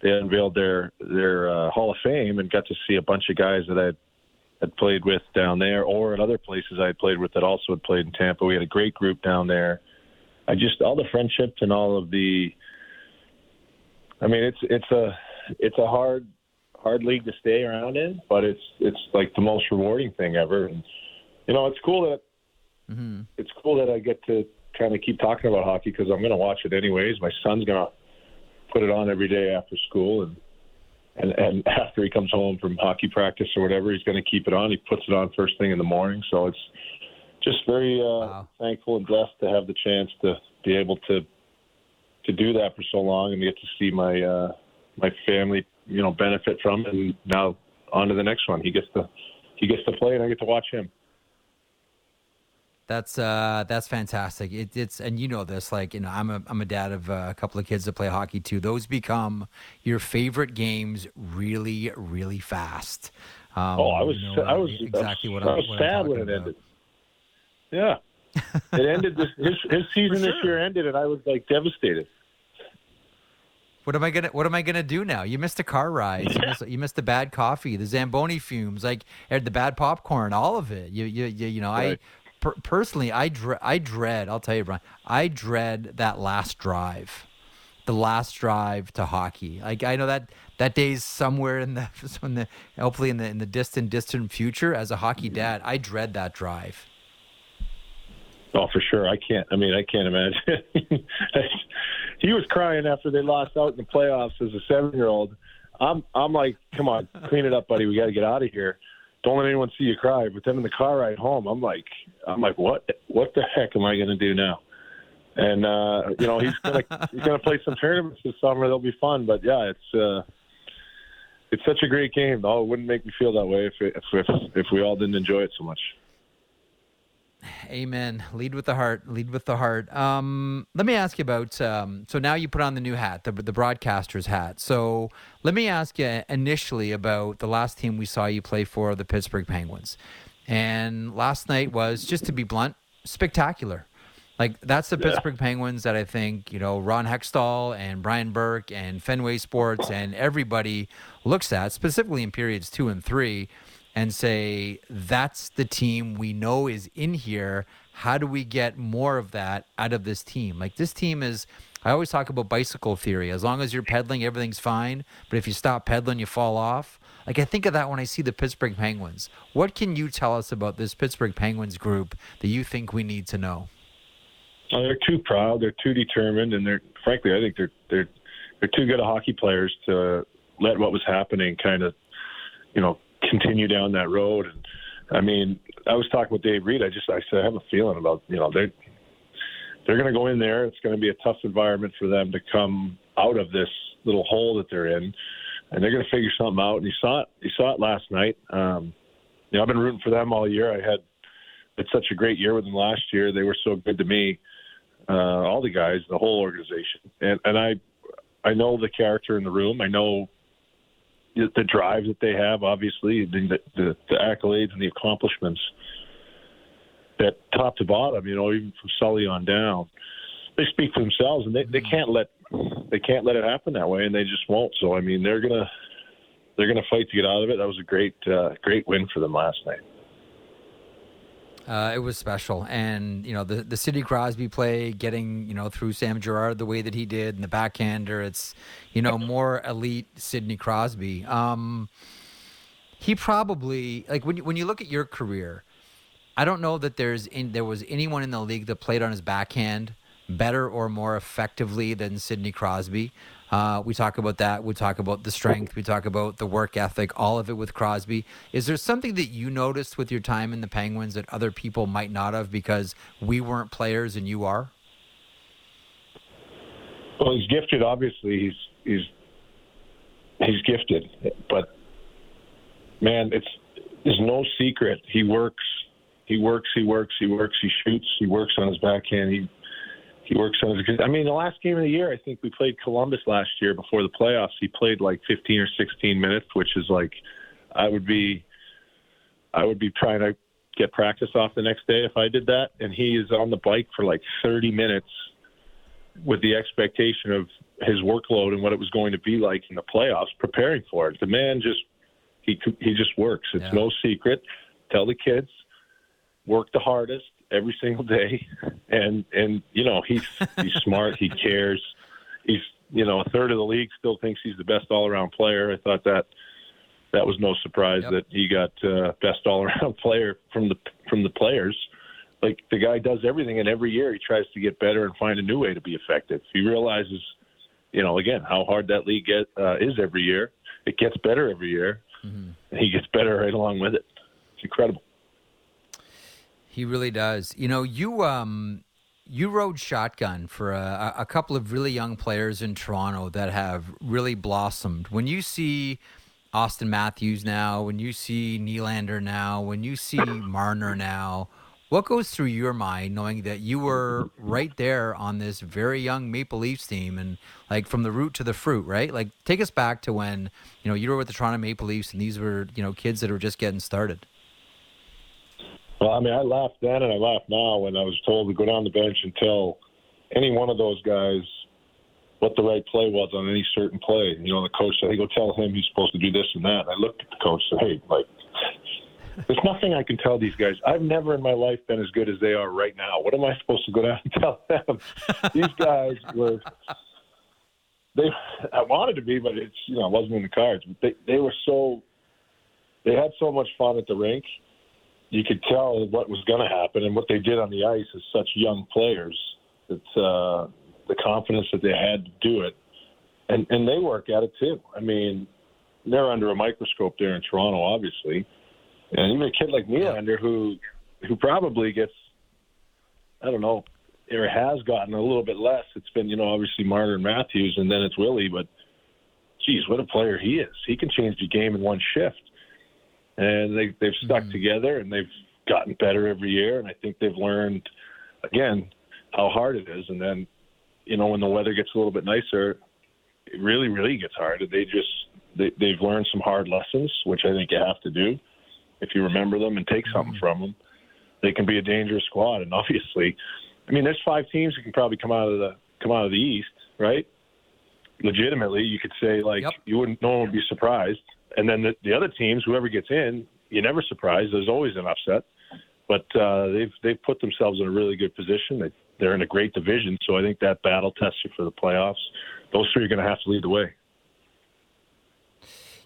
they unveiled their, their uh, Hall of Fame and got to see a bunch of guys that I had played with down there or at other places I had played with that also had played in Tampa. We had a great group down there. I just, all the friendships and all of the, I mean, it's, it's a, it's a hard, hard league to stay around in, but it's it's like the most rewarding thing ever. And you know, it's cool that mm-hmm. it's cool that I get to kind of keep talking about hockey because I'm going to watch it anyways. My son's going to put it on every day after school, and and and after he comes home from hockey practice or whatever, he's going to keep it on. He puts it on first thing in the morning, so it's just very uh, wow. thankful and blessed to have the chance to be able to to do that for so long and get to see my uh, my family you know benefit from. And now on to the next one. He gets to he gets to play, and I get to watch him. That's uh, that's fantastic. It, it's and you know this, like you know, I'm a I'm a dad of uh, a couple of kids that play hockey too. Those become your favorite games really, really fast. Um, oh, I was you know, I was exactly what I was what sad when it about. ended. Yeah, it ended. This, his his season sure. this year ended, and I was like devastated. What am I gonna What am I gonna do now? You missed a car ride. You, missed, you missed the bad coffee, the zamboni fumes, like the bad popcorn, all of it. You you you, you know, right. I per, personally, I dread. I dread. I'll tell you, Brian. I dread that last drive, the last drive to hockey. Like I know that that day's somewhere in the in the hopefully in the in the distant distant future. As a hockey dad, I dread that drive. Oh, for sure. I can't. I mean, I can't imagine. he was crying after they lost out in the playoffs as a seven-year-old. I'm, I'm like, come on, clean it up, buddy. We got to get out of here. Don't let anyone see you cry. But then in the car ride home, I'm like, I'm like, what, what the heck am I going to do now? And uh, you know, he's gonna he's gonna play some tournaments this summer. They'll be fun. But yeah, it's uh, it's such a great game. Oh, it wouldn't make me feel that way if if if, if we all didn't enjoy it so much. Amen. Lead with the heart. Lead with the heart. Um, let me ask you about. Um, so now you put on the new hat, the the broadcaster's hat. So let me ask you initially about the last team we saw you play for, the Pittsburgh Penguins. And last night was, just to be blunt, spectacular. Like that's the yeah. Pittsburgh Penguins that I think you know Ron Hextall and Brian Burke and Fenway Sports and everybody looks at specifically in periods two and three and say, that's the team we know is in here. How do we get more of that out of this team? Like, this team is, I always talk about bicycle theory. As long as you're pedaling, everything's fine. But if you stop pedaling, you fall off. Like, I think of that when I see the Pittsburgh Penguins. What can you tell us about this Pittsburgh Penguins group that you think we need to know? They're too proud. They're too determined, and they're frankly, I think they're they're they're too good of hockey players to let what was happening kind of, you know, continue down that road. And I mean, I was talking with Dave Reed. I just I said I have a feeling about you know they they're going to go in there. It's going to be a tough environment for them to come out of this little hole that they're in, and they're going to figure something out. And you saw it. You saw it last night. Um, you know, I've been rooting for them all year. I had it's such a great year with them last year. They were so good to me. uh, all the guys, the whole organization, and and I I know the character in the room. I know the, the drive that they have. Obviously, the, the the accolades and the accomplishments that top to bottom, you know, even from Sully on down, they speak for themselves, and they, they can't let they can't let it happen that way, and they just won't. So I mean, they're gonna they're gonna fight to get out of it. That was a great uh, great win for them last night. Uh, it was special, and you know the the Sidney Crosby play, getting you know through Sam Girard the way that he did, and the backhander. It's you know more elite Sidney Crosby. Um, he probably like when you, when you look at your career, I don't know that there's in, there was anyone in the league that played on his backhand better or more effectively than Sidney Crosby. Uh, we talk about that. We talk about the strength. We talk about the work ethic. All of it with Crosby. Is there something that you noticed with your time in the Penguins that other people might not have because we weren't players and you are? Well, he's gifted. Obviously, he's he's he's gifted, but man, it's there's no secret. He works. He works. He works. He works. He shoots. He works on his backhand. He he works on his. I mean, the last game of the year, I think we played Columbus last year before the playoffs. He played like 15 or 16 minutes, which is like, I would be, I would be trying to get practice off the next day if I did that. And he is on the bike for like 30 minutes with the expectation of his workload and what it was going to be like in the playoffs, preparing for it. The man just he he just works. It's yeah. no secret. Tell the kids, work the hardest every single day, and and you know he's he's smart. He cares. He's you know a third of the league still thinks he's the best all around player. I thought that that was no surprise yep. that he got uh, best all around player from the from the players. Like the guy does everything, and every year he tries to get better and find a new way to be effective. He realizes, you know, again how hard that league get uh, is every year. It gets better every year, mm-hmm. and he gets better right along with it. It's incredible. He really does. You know, you um, you rode shotgun for a, a couple of really young players in Toronto that have really blossomed. When you see Auston Matthews now, when you see Nylander now, when you see Marner now, what goes through your mind knowing that you were right there on this very young Maple Leafs team and like from the root to the fruit, right? Like take us back to when, you know, you were with the Toronto Maple Leafs and these were, you know, kids that were just getting started. Well, I mean, I laughed then and I laugh now when I was told to go down the bench and tell any one of those guys what the right play was on any certain play. You know, the coach said, "Hey, go tell him he's supposed to do this and that." And I looked at the coach and said, "Hey, like, there's nothing I can tell these guys. I've never in my life been as good as they are right now. What am I supposed to go down and tell them? these guys were." They, I wanted to be, but it's you know, it wasn't in the cards. But they, they were so, they had so much fun at the rink, you could tell what was going to happen and what they did on the ice as such young players. It's uh, the confidence that they had to do it, and and they work at it too. I mean, they're under a microscope there in Toronto, obviously, and even a kid like Nylander who who probably gets, I don't know, or has gotten a little bit less. It's been you know obviously Marner and Matthews, and then it's Willie, but geez, what a player he is! He can change the game in one shift and they they've stuck mm-hmm. together and they've gotten better every year. And I think they've learned again how hard it is. And then you know when the weather gets a little bit nicer, it really really gets hard. They just they, they've learned some hard lessons, which I think you have to do if you remember them and take something mm-hmm. from them. They can be a dangerous squad, and obviously, I mean, there's five teams that can probably come out of the come out of the East, right? Legitimately, you could say like yep. you wouldn't. No one would be surprised and then the, the other teams, whoever gets in, you're never surprised. There's always an upset, but uh, they've they've put themselves in a really good position. They, they're in a great division, so I think that battle tests you for the playoffs. Those three are going to have to lead the way.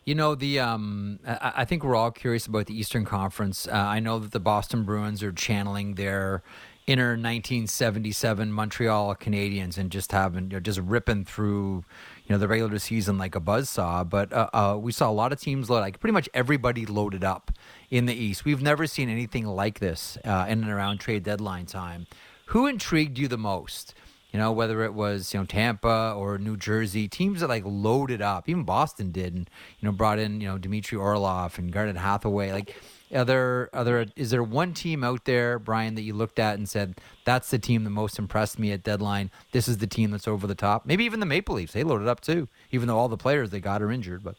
You know the um, I, I think we're all curious about the Eastern Conference. Uh, I know that the Boston Bruins are channeling their inner 1977 Montreal Canadiens and just having you know, just ripping through you know the regular season like a buzz saw. But uh, uh, we saw a lot of teams load, like pretty much everybody loaded up in the East. We've never seen anything like this uh, in and around trade deadline time. Who intrigued you the most? You know, whether it was you know Tampa or New Jersey, teams that like loaded up. Even Boston did, and you know brought in you know Dmitry Orlov and Garnet Hathaway. Like, are there are there is there one team out there, Brian, that you looked at and said that's the team that most impressed me at deadline? This is the team that's over the top. Maybe even the Maple Leafs. They loaded up too, even though all the players they got are injured. But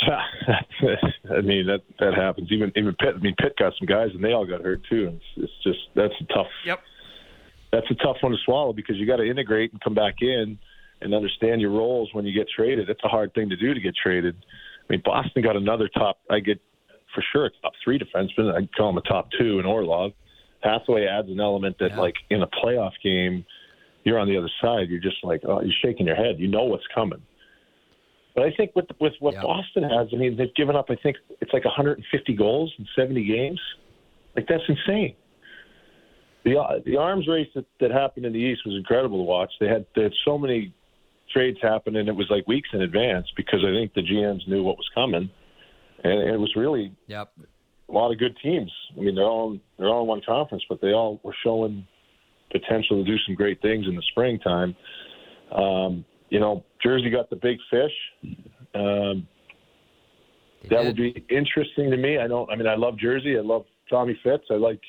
I mean that that happens. Even even Pitt. I mean Pitt got some guys and they all got hurt too. And it's, it's just that's a tough. Yep that's a tough one to swallow because you got to integrate and come back in and understand your roles when you get traded. It's a hard thing to do to get traded. I mean, Boston got another top. I get for sure a top three defenseman. I'd call him a top two in Orlov. Hathaway adds an element that, yeah. like in a playoff game, you're on the other side. You're just like, oh, you're shaking your head. You know what's coming. But I think with with what yep. Boston has, I mean, they've given up. I think it's like 150 goals in 70 games. Like that's insane the the arms race that, that happened in the East was incredible to watch. They had they had so many trades happen, and it was like weeks in advance because I think the GMs knew what was coming, and it was really yep. a lot of good teams. I mean, they're all they're all in one conference, but they all were showing potential to do some great things in the springtime. Um, you know, Jersey got the big fish. Um, that would be interesting to me. I don't. I mean, I love Jersey. I love Tommy Fitz. I like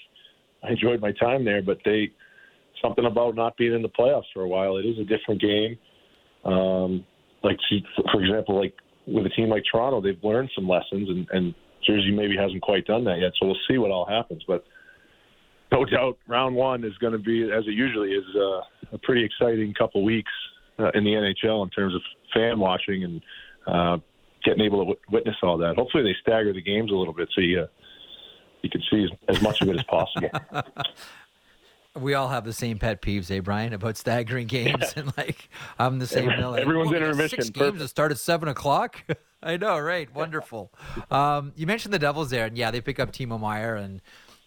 I enjoyed my time there, but they something about not being in the playoffs for a while. It is a different game. Um, like for example, like with a team like Toronto, they've learned some lessons, and, and Jersey maybe hasn't quite done that yet. So we'll see what all happens. But no doubt, round one is going to be, as it usually is, uh, a pretty exciting couple weeks uh, in the NHL in terms of fan watching and uh, getting able to w- witness all that. Hopefully, they stagger the games a little bit so you you can see as, as much of it as possible. we all have the same pet peeves, eh, Brian, about staggering games, and like I'm the same. like, Everyone's intermission. Six games that start at seven o'clock. I know, right? Wonderful. Um, you mentioned the Devils there, and yeah, they pick up Timo Meier and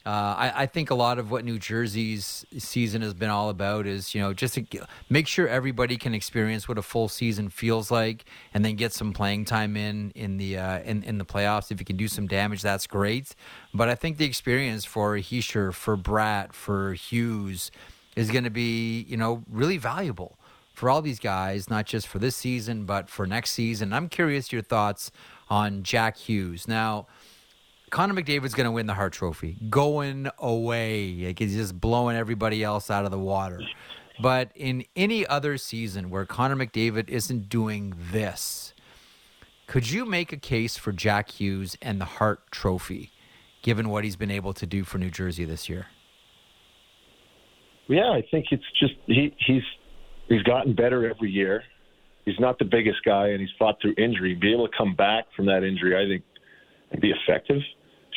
uh, I, I, think a lot of what New Jersey's season has been all about is, you know, just to make sure everybody can experience what a full season feels like, and then get some playing time in in the uh, in in the playoffs. If you can do some damage, that's great. But I think the experience for Hischier, for Bratt, for Hughes is going to be, you know, really valuable for all these guys, not just for this season, but for next season. I'm curious your thoughts on Jack Hughes now. Connor McDavid's going to win the Hart Trophy, going away. Like he's just blowing everybody else out of the water. But in any other season where Connor McDavid isn't doing this, could you make a case for Jack Hughes and the Hart Trophy, given what he's been able to do for New Jersey this year? Yeah, I think it's just he, he's he's gotten better every year. He's not the biggest guy, and he's fought through injury. Be able to come back from that injury, I think, and be effective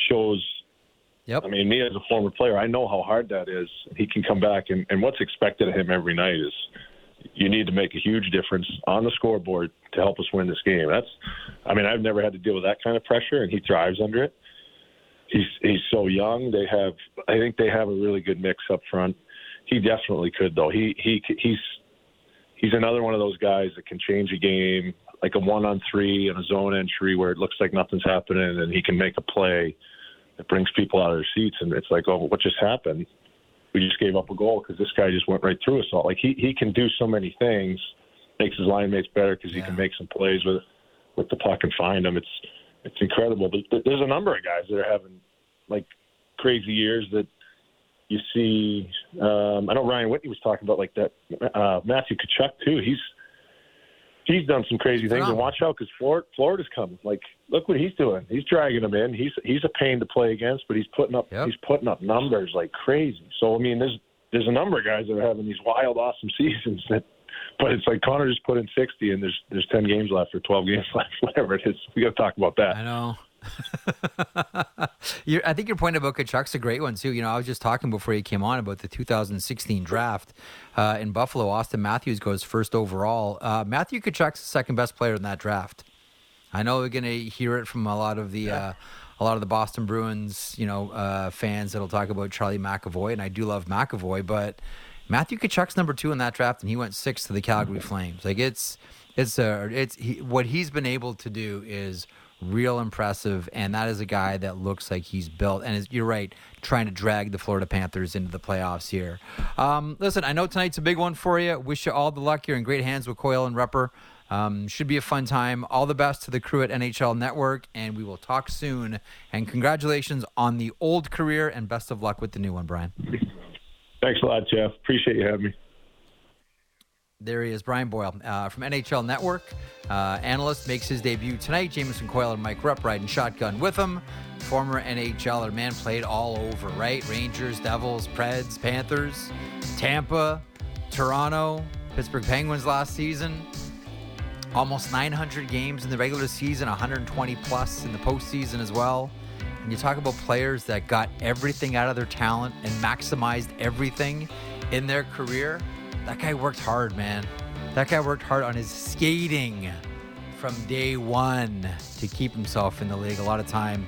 shows. Yep. I mean, me as a former player, I know how hard that is. He can come back, and, and what's expected of him every night is you need to make a huge difference on the scoreboard to help us win this game. That's, I mean, I've never had to deal with that kind of pressure, and he thrives under it. He's he's so young. They have, I think they have a really good mix up front. He definitely could, though. He he he's he's another one of those guys that can change a game like a one on three and a zone entry where it looks like nothing's happening and he can make a play that brings people out of their seats. And it's like oh what just happened? We just gave up a goal because this guy just went right through us all. Like he he can do so many things makes his line mates better because yeah. he can make some plays with with the puck and find them it's it's incredible. But there's a number of guys that are having like crazy years that you see um I know Ryan Whitney was talking about like that uh Matthew Tkachuk too. He's he's done some crazy things. And watch out because Florida, Florida's coming. Like, look what he's doing. He's dragging them in. He's he's a pain to play against, but he's putting up yep. he's putting up numbers like crazy. So I mean, there's there's a number of guys that are having these wild, awesome seasons. That, but it's like Connor just put in 60, and there's there's 10 games left or 12 games left, whatever it is. We got to talk about that. I know. I think your point about Tkachuk's a great one too. You know, I was just talking before you came on about the 2016 draft uh, in Buffalo. Auston Matthews goes first overall. Uh, Matthew Tkachuk's the second best player in that draft. I know we're gonna hear it from a lot of the yeah. uh, a lot of the Boston Bruins, you know, uh, fans that'll talk about Charlie McAvoy, and I do love McAvoy, but Matthew Tkachuk's number two in that draft, and he went sixth to the Calgary Flames. Like it's it's a it's he, what he's been able to do is real impressive. And that is a guy that looks like he's built. And is, you're right, trying to drag the Florida Panthers into the playoffs here. Um, listen, I know tonight's a big one for you. Wish you all the luck. You're in great hands with Coyle and Rupper. Um, should be a fun time. All the best to the crew at NHL Network, and we will talk soon. And congratulations on the old career, and best of luck with the new one, Brian. Thanks a lot, Jeff. Appreciate you having me. There he is, Brian Boyle uh, from NHL Network. Uh, analyst makes his debut tonight. Jamison Coyle and Mike Rupp riding shotgun with him. Former NHLer, man, played all over, right? Rangers, Devils, Preds, Panthers, Tampa, Toronto, Pittsburgh Penguins last season. Almost 900 games in the regular season, 120 plus in the postseason as well. And you talk about players that got everything out of their talent and maximized everything in their career. That guy worked hard, man. That guy worked hard on his skating from day one to keep himself in the league. A lot of time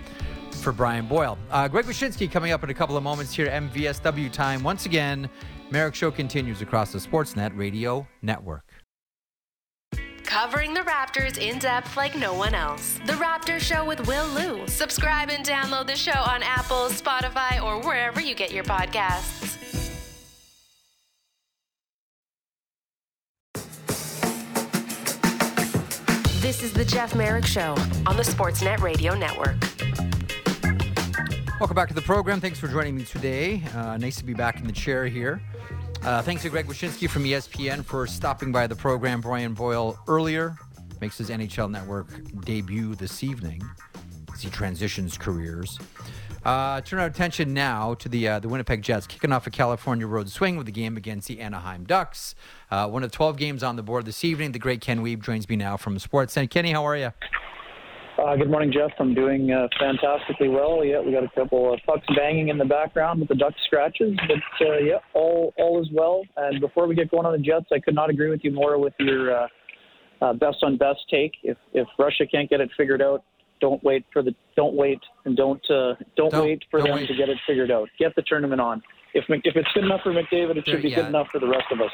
for Brian Boyle. Uh, Greg Wyshynski coming up in a couple of moments here at MVSW time. Once again, Marek Show continues across the Sportsnet Radio Network. Covering the Raptors in depth like no one else. The Raptor Show with Will Lou. Subscribe and download the show on Apple, Spotify, or wherever you get your podcasts. This is the Jeff Marek Show on the Sportsnet Radio Network. Welcome back to the program. Thanks for joining me today. Uh, nice to be back in the chair here. Uh, thanks to Greg Wyshynski from ESPN for stopping by the program. Brian Boyle earlier makes his NHL Network debut this evening as he transitions careers. Uh, turn our attention now to the uh, the Winnipeg Jets kicking off a California road swing with the game against the Anaheim Ducks. Uh, one of 12 games on the board this evening. The great Ken Wiebe joins me now from Sportsnet. Kenny, how are you? Uh, good morning, Jeff. I'm doing uh, fantastically well. Yeah, we got a couple of pucks banging in the background with the duck scratches, but uh, yeah, all all is well. And before we get going on the Jets, I could not agree with you more with your uh, uh, best on best take. If if Russia can't get it figured out, don't wait for the don't wait and don't uh, don't, don't wait for them wait. to get it figured out. Get the tournament on. If if it's good enough for McDavid, it should be yeah. good enough for the rest of us.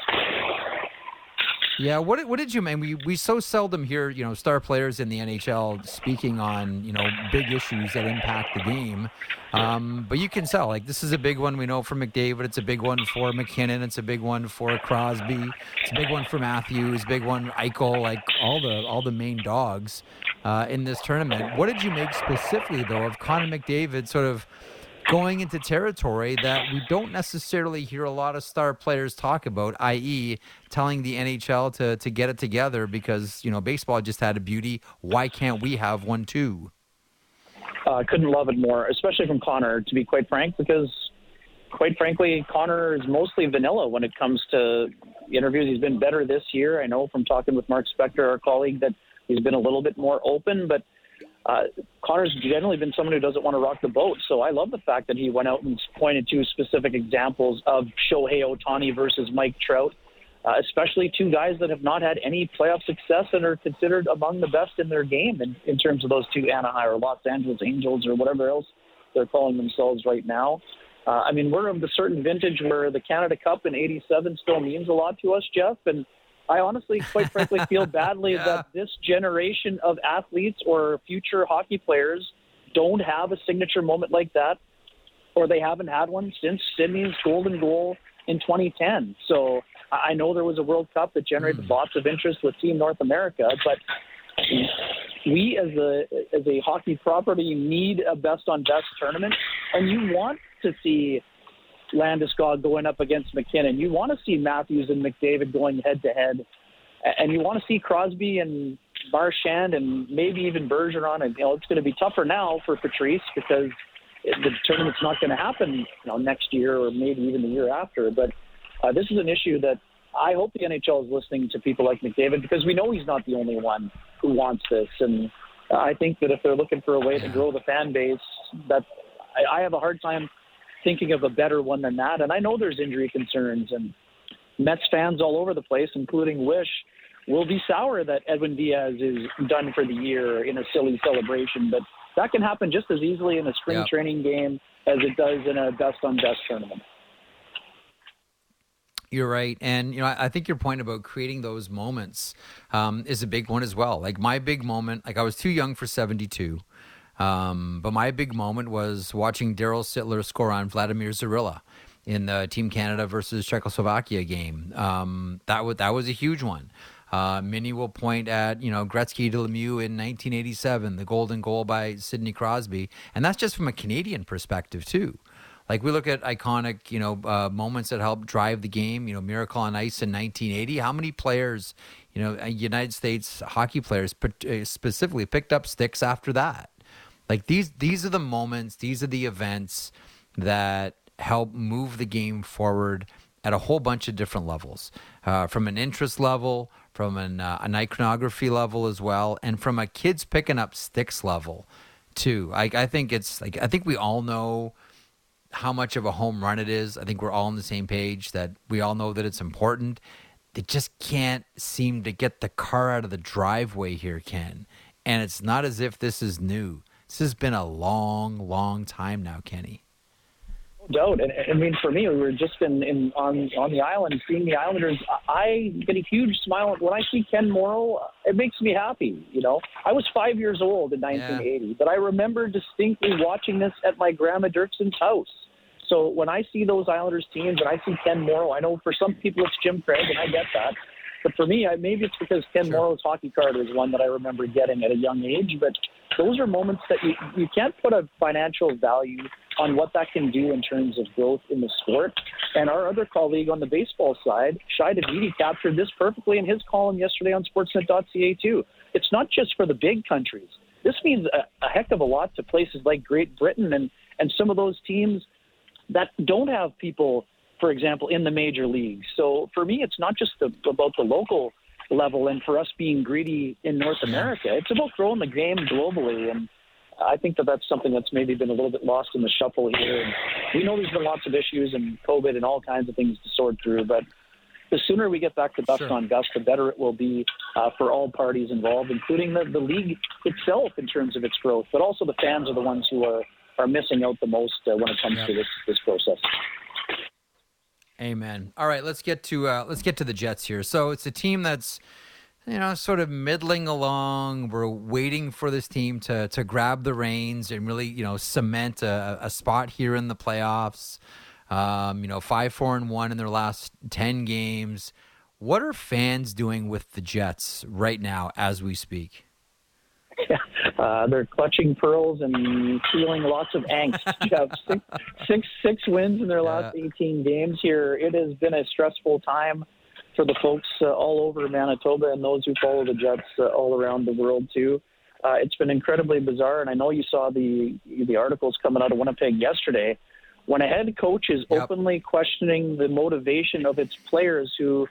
Yeah, what what did you mean? We we so seldom hear you know star players in the NHL speaking on you know big issues that impact the game, um, but you can tell like this is a big one. We know for McDavid, it's a big one for MacKinnon, it's a big one for Crosby, it's a big one for Matthews, big one Eichel, like all the all the main dogs uh, in this tournament. What did you make specifically though of Connor McDavid sort of? Going into territory that we don't necessarily hear a lot of star players talk about, i.e., telling the NHL to, to get it together because, you know, baseball just had a beauty. Why can't we have one too? I uh, couldn't love it more, especially from Connor, to be quite frank, because quite frankly, Connor is mostly vanilla when it comes to interviews. He's been better this year. I know from talking with Mark Spector, our colleague, that he's been a little bit more open, but uh, Connor's generally been someone who doesn't want to rock the boat. So I love the fact that he went out and pointed to specific examples of Shohei Ohtani versus Mike Trout, uh, especially two guys that have not had any playoff success and are considered among the best in their game in, in terms of those two Anaheim or Los Angeles Angels or whatever else they're calling themselves right now. Uh, I mean, we're of the certain vintage where the Canada Cup in '87 still means a lot to us, Jeff, and I honestly, quite frankly, feel badly yeah. that this generation of athletes or future hockey players don't have a signature moment like that, or they haven't had one since Sidney's golden goal in 2010. So I know there was a World Cup that generated mm. lots of interest with Team North America, but we as a as a hockey property need a best on best tournament, and you want to see Landeskog going up against MacKinnon. You want to see Matthews and McDavid going head to head, and you want to see Crosby and Marchand and maybe even Bergeron. And you know it's going to be tougher now for Patrice because the tournament's not going to happen you know next year or maybe even the year after. But uh, this is an issue that I hope the NHL is listening to people like McDavid because we know he's not the only one who wants this. And I think that if they're looking for a way to grow the fan base, that I, I have a hard time thinking of a better one than that. And I know there's injury concerns, and Mets fans all over the place, including Wish, will be sour that Edwin Diaz is done for the year in a silly celebration. But that can happen just as easily in a spring yep. training game as it does in a best on best tournament. You're right, and you know I, I think your point about creating those moments um, is a big one as well. Like my big moment, like I was too young for '72, um, but my big moment was watching Darryl Sittler score on Vladimir Dzurilla in the Team Canada versus Czechoslovakia game. Um, that was that was a huge one. Uh, many will point at you know Gretzky to Lemieux in 1987, the golden goal by Sidney Crosby, and that's just from a Canadian perspective too. Like we look at iconic, you know, uh, moments that helped drive the game. You know, Miracle on Ice in 1980. How many players, you know, uh, United States hockey players uh, specifically picked up sticks after that? Like these, these are the moments. These are the events that help move the game forward at a whole bunch of different levels, uh, from an interest level, from an, uh, an iconography level as well, and from a kids picking up sticks level too. I, I think it's like I think we all know how much of a home run it is. I think we're all on the same page that we all know that it's important. They just can't seem to get the car out of the driveway here, Ken. And it's not as if this is new. This has been a long, long time now, Kenny. No doubt. And I mean, for me, we were just in, in on on the island seeing the Islanders. I get a huge smile when I see Ken Morrow. It makes me happy. You know, I was five years old in 1980, yeah. but I remember distinctly watching this at my grandma Dirkson's house. So when I see those Islanders teams and I see Ken Morrow, I know for some people it's Jim Craig, and I get that. But for me, I, maybe it's because Ken sure. Morrow's hockey card is one that I remember getting at a young age. But those are moments that you, you can't put a financial value on what that can do in terms of growth in the sport. And our other colleague on the baseball side, Shi Davidi, captured this perfectly in his column yesterday on Sportsnet.ca too. It's not just for the big countries. This means a, a heck of a lot to places like Great Britain and, and some of those teams that don't have people, for example, in the major leagues. So for me, it's not just the, about the local level and for us being greedy in North America. It's about growing the game globally. And I think that that's something that's maybe been a little bit lost in the shuffle here. And we know there's been lots of issues and COVID and all kinds of things to sort through, but the sooner we get back to Ducks sure. on Gus, the better it will be uh, for all parties involved, including the, the league itself in terms of its growth. But also the fans are the ones who are are missing out the most uh, when it comes yep. to this this process. Amen. All right, let's get to uh, let's get to the Jets here. So it's a team that's you know sort of middling along. We're waiting for this team to to grab the reins and really you know cement a, a spot here in the playoffs. Um, you know, five, four, and one in their last ten games. What are fans doing with the Jets right now as we speak? Uh, they're clutching pearls and feeling lots of angst. have six, six, six wins in their last 18 games here. It has been a stressful time for the folks uh, all over Manitoba and those who follow the Jets uh, all around the world too. Uh, it's been incredibly bizarre, and I know you saw the the articles coming out of Winnipeg yesterday. When a head coach is yep. openly questioning the motivation of its players who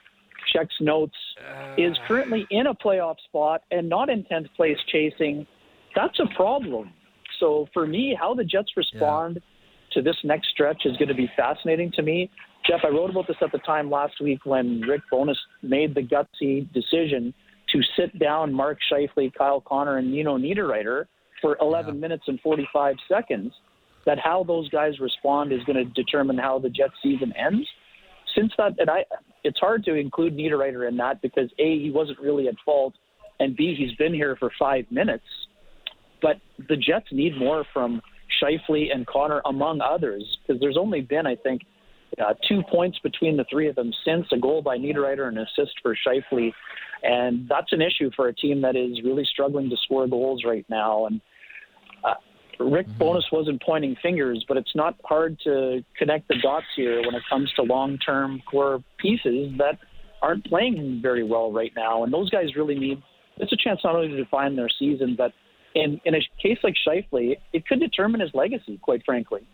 checks notes, uh, is currently in a playoff spot and not in 10th place chasing, that's a problem. So for me, how the Jets respond yeah. to this next stretch is going to be fascinating to me. Jeff, I wrote about this at the time last week when Rick Bowness made the gutsy decision to sit down Mark Scheifele, Kyle Connor, and Nino Niederreiter for 11 yeah. minutes and 45 seconds. That how those guys respond is going to determine how the Jets season ends. Since that, and I, it's hard to include Niederreiter in that because a he wasn't really at fault, and b he's been here for five minutes. But the Jets need more from Scheifele and Connor, among others, because there's only been, I think, uh, two points between the three of them since a goal by Niederreiter and an assist for Scheifele. And that's an issue for a team that is really struggling to score goals right now. And uh, Rick mm-hmm. Bowness wasn't pointing fingers, but it's not hard to connect the dots here when it comes to long term core pieces that aren't playing very well right now. And those guys really need it's a chance not only to define their season, but in, in a case like Scheifele, it could determine his legacy, quite frankly.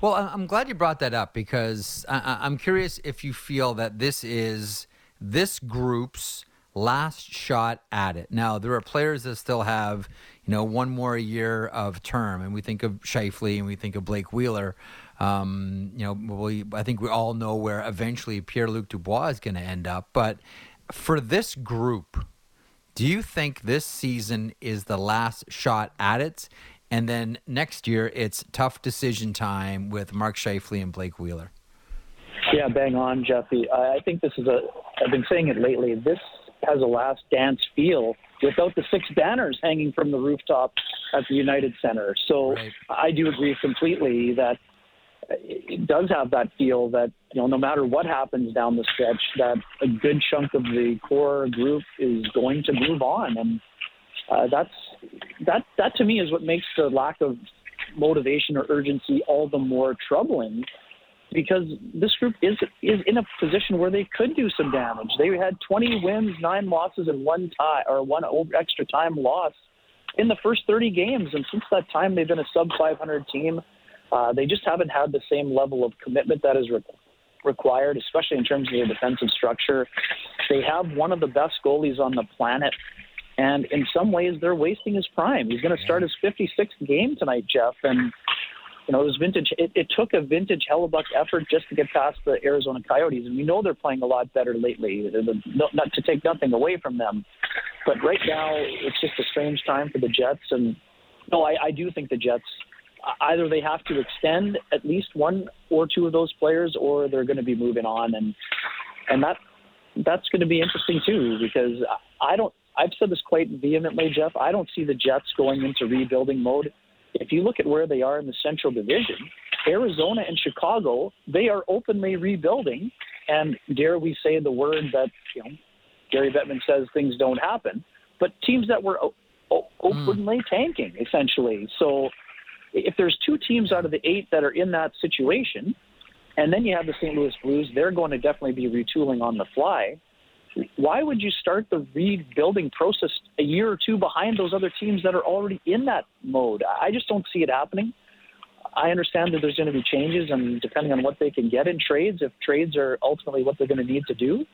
Well, I'm glad you brought that up because I'm curious if you feel that this is this group's last shot at it. Now, there are players that still have, you know, one more year of term, and we think of Scheifele and we think of Blake Wheeler. Um, you know, we, I think we all know where eventually Pierre Luc Dubois is going to end up. But for this group, do you think this season is the last shot at it? And then next year, it's tough decision time with Mark Scheifele and Blake Wheeler. Yeah, bang on, Jeffy. I think this is a. I've been saying it lately. This has a last dance feel without the six banners hanging from the rooftop at the United Center. So right. I do agree completely that it does have that feel that you know no matter what happens down the stretch, that a good chunk of the core group is going to move on, and uh, that's that that to me is what makes the lack of motivation or urgency all the more troubling because this group is is in a position where they could do some damage. They had 20 wins, nine losses, and one tie or one extra time loss in the first 30 games, and since that time they've been a sub 500 team. Uh, they just haven't had the same level of commitment that is re- required, especially in terms of their defensive structure. They have one of the best goalies on the planet. And in some ways, they're wasting his prime. He's going to start his 56th game tonight, Jeff. And you know, it was vintage. It, it took a vintage Hellebuyck effort just to get past the Arizona Coyotes, and we know they're playing a lot better lately. The, not to take nothing away from them, but right now it's just a strange time for the Jets. And no, I, I do think the Jets either they have to extend at least one or two of those players, or they're going to be moving on, and and that that's going to be interesting too because I don't. I've said this quite vehemently, Jeff. I don't see the Jets going into rebuilding mode if you look at where they are in the Central Division, Arizona and Chicago, they are openly rebuilding. And dare we say the word that you know, Gary Bettman says things don't happen, but teams that were o- o- openly mm. tanking essentially. So if there's two teams out of the eight that are in that situation, and then you have the St. Louis Blues, they're going to definitely be retooling on the fly why would you start the rebuilding process a year or two behind those other teams that are already in that mode? I just don't see it happening. I understand that there's going to be changes, and depending on what they can get in trades, if trades are ultimately what they're going to need to do,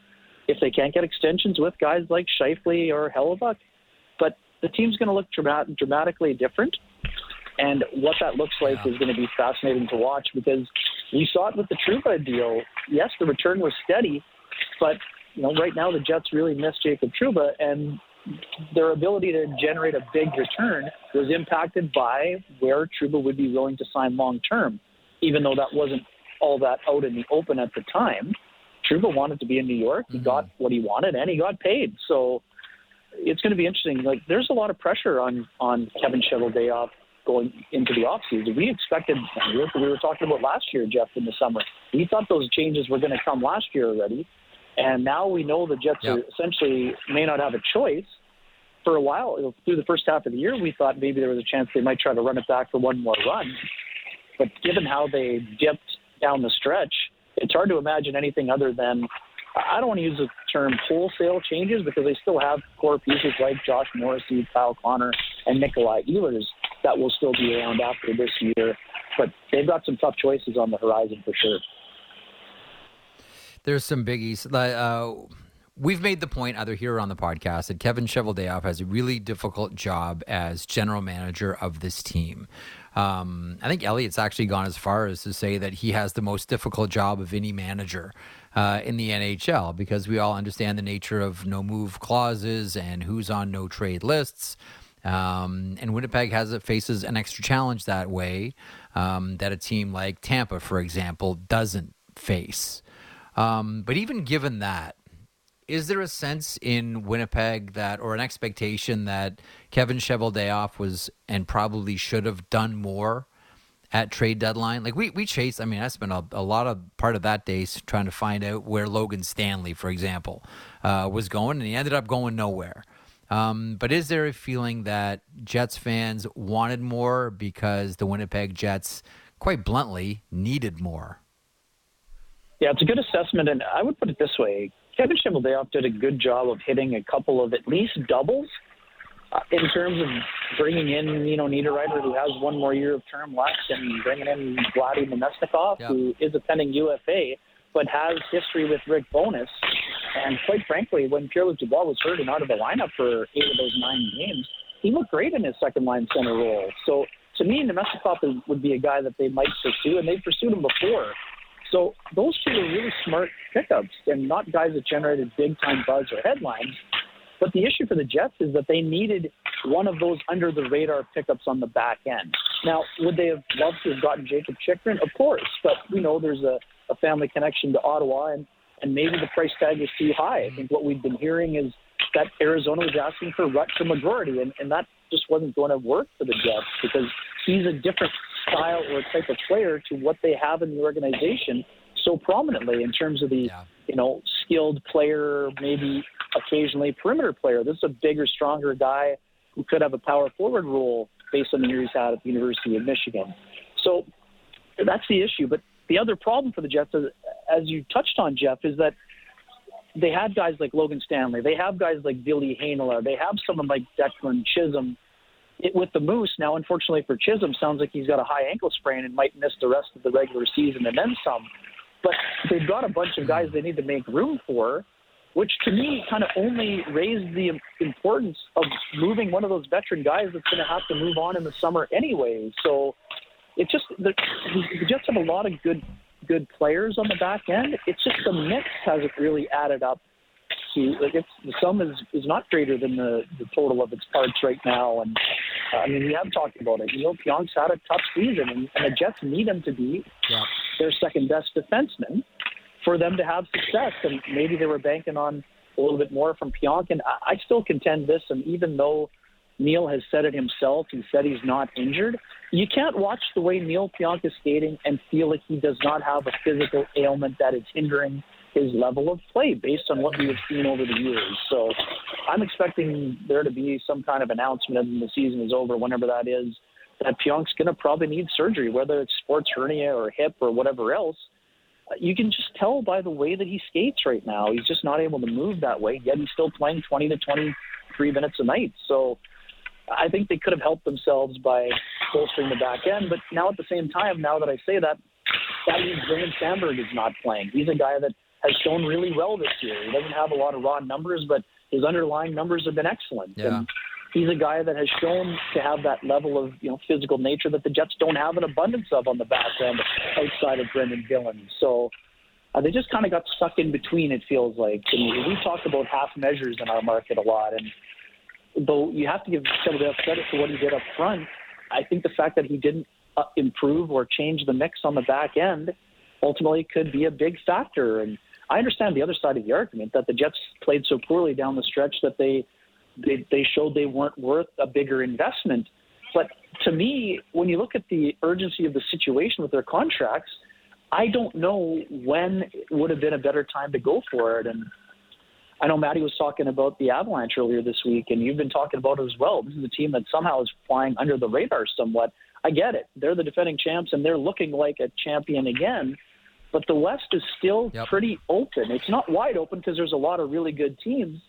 if they can't get extensions with guys like Scheifele or Hellebuyck, but the team's going to look dramat- dramatically different. And what that looks like yeah. is going to be fascinating to watch because we saw it with the Trouba deal. Yes, the return was steady, but you know, right now the Jets really miss Jacob Trouba, and their ability to generate a big return was impacted by where Trouba would be willing to sign long term, even though that wasn't all that out in the open at the time. Trouba wanted to be in New York. He mm-hmm. got what he wanted, and he got paid. So it's going to be interesting. Like, there's a lot of pressure on on Kevin Cheveldayoff going into the offseason. We expected, we were talking about last year, Jeff, in the summer. We thought those changes were going to come last year already. And now we know the Jets yep. are essentially may not have a choice. For a while, through the first half of the year, we thought maybe there was a chance they might try to run it back for one more run. But given how they dipped down the stretch, it's hard to imagine anything other than I don't want to use the term wholesale changes because they still have core pieces like Josh Morrissey, Kyle Connor, and Nikolai Ehlers that will still be around after this year. But they've got some tough choices on the horizon for sure. There's some biggies. Uh, we've made the point either here or on the podcast that Kevin Cheveldayoff has a really difficult job as general manager of this team. Um, I think Elliott's actually gone as far as to say that he has the most difficult job of any manager uh, in the NHL because we all understand the nature of no move clauses and who's on no trade lists. Um, and Winnipeg has it faces an extra challenge that way um, that a team like Tampa, for example, doesn't face. Um, but even given that, is there a sense in Winnipeg that, or an expectation that Kevin Cheveldayoff was and probably should have done more at trade deadline? Like we we chased. I mean, I spent a, a lot of part of that day trying to find out where Logan Stanley, for example, uh, was going, and he ended up going nowhere. Um, but is there a feeling that Jets fans wanted more because the Winnipeg Jets, quite bluntly, needed more? Yeah, it's a good assessment, and I would put it this way: Kevin Cheveldayoff did a good job of hitting a couple of at least doubles uh, in terms of bringing in, you know, Niederreiter, who has one more year of term left, and bringing in Vladdy Namestnikov, yep. who is a pending UFA, but has history with Rick Bowness. And quite frankly, when Pierre-Luc Dubois was hurt and out of the lineup for eight of those nine games, he looked great in his second line center role. So to me, Namestnikov would be a guy that they might pursue, and they've pursued him before. So those two are really smart pickups and not guys that generated big time buzz or headlines. But the issue for the Jets is that they needed one of those under the radar pickups on the back end. Now, would they have loved to have gotten Jakob Chychrun? Of course, but we know there's a a family connection to Ottawa, and and maybe the price tag is too high. I think what we've been hearing is that Arizona was asking for Rutger McGroarty, and, and that just wasn't going to work for the Jets because he's a different style or type of player to what they have in the organization so prominently in terms of the yeah. you know skilled player, maybe occasionally perimeter player. This is a bigger, stronger guy who could have a power forward role based on the year he's had at the University of Michigan. So that's the issue. But the other problem for the Jets, as you touched on, Jeff, is that they had guys like Logan Stanley. They have guys like Ville Heinola. They have someone like Declan Chisholm. It, with the Moose now, unfortunately for Chisholm, sounds like he's got a high ankle sprain and might miss the rest of the regular season and then some. But they've got a bunch of guys they need to make room for, which to me kind of only raised the importance of moving one of those veteran guys that's going to have to move on in the summer anyway. So it just the, the Jets have a lot of good good players on the back end. It's just the mix hasn't really added up to like it's the sum is is not greater than the the total of its parts right now. And uh, I mean, we have talked about it. You know, Pionk's had a tough season, and, and the Jets need him to be yeah. their second best defenseman for them to have success. And maybe they were banking on a little bit more from Pionk. And I, I still contend this. And even though Neil has said it himself, he said he's not injured. You can't watch the way Neil Pionk is skating and feel like he does not have a physical ailment that is hindering his level of play based on what we have seen over the years. So I'm expecting there to be some kind of announcement when the season is over, whenever that is, that Pionk's going to probably need surgery, whether it's sports hernia or hip or whatever else. You can just tell by the way that he skates right now. He's just not able to move that way, yet he's still playing 20 to 23 minutes a night. So I think they could have helped themselves by bolstering the back end. But now at the same time, now that I say that, that means Brendan Sandberg is not playing. He's a guy that has shown really well this year. He doesn't have a lot of raw numbers, but his underlying numbers have been excellent. Yeah. And he's a guy that has shown to have that level of you know physical nature that the Jets don't have an abundance of on the back end outside of Brendan Dillon. So uh, they just kind of got stuck in between. It feels like and we talk about half measures in our market a lot, and though you have to give Cheveldayoff credit for what he did up front, I think the fact that he didn't uh, improve or change the mix on the back end ultimately could be a big factor. And I understand the other side of the argument that the Jets played so poorly down the stretch that they they, they showed they weren't worth a bigger investment. But to me, when you look at the urgency of the situation with their contracts, I don't know when would have been a better time to go for it. And I know Maddie was talking about the Avalanche earlier this week, and you've been talking about it as well. This is a team that somehow is flying under the radar somewhat. I get it. They're the defending champs, and they're looking like a champion again. But the West is still yep. pretty open. It's not wide open because there's a lot of really good teams,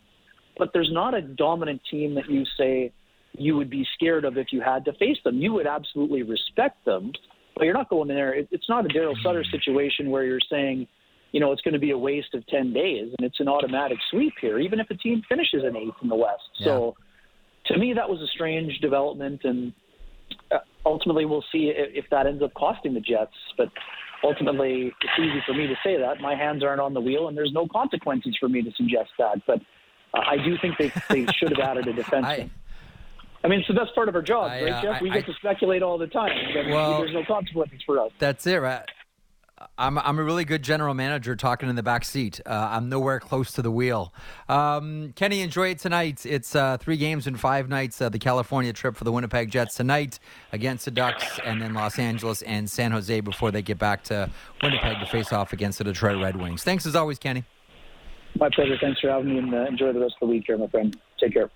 but there's not a dominant team that you say you would be scared of if you had to face them. You would absolutely respect them, but you're not going in there. It's not a Darryl Sutter mm. situation where you're saying, you know, it's going to be a waste of 10 days and it's an automatic sweep here, even if a team finishes an eighth in the West. Yeah. So to me, that was a strange development. And uh, ultimately, we'll see if that ends up costing the Jets. But ultimately, it's easy for me to say that. My hands aren't on the wheel, and there's no consequences for me to suggest that. But uh, I do think they, they should have added a defenseman. I, I mean, it's the best part of our job, I, right, uh, Jeff? We I, get to speculate all the time. Well, there's no consequences for us. That's it, right? I'm I'm a really good general manager talking in the back seat. Uh, I'm nowhere close to the wheel. Um, Kenny, enjoy it tonight. It's uh, three games in five nights. Uh, the California trip for the Winnipeg Jets tonight against the Ducks, and then Los Angeles and San Jose before they get back to Winnipeg to face off against the Detroit Red Wings. Thanks as always, Kenny. My pleasure. Thanks for having me, and uh, enjoy the rest of the week here, my friend. Take care.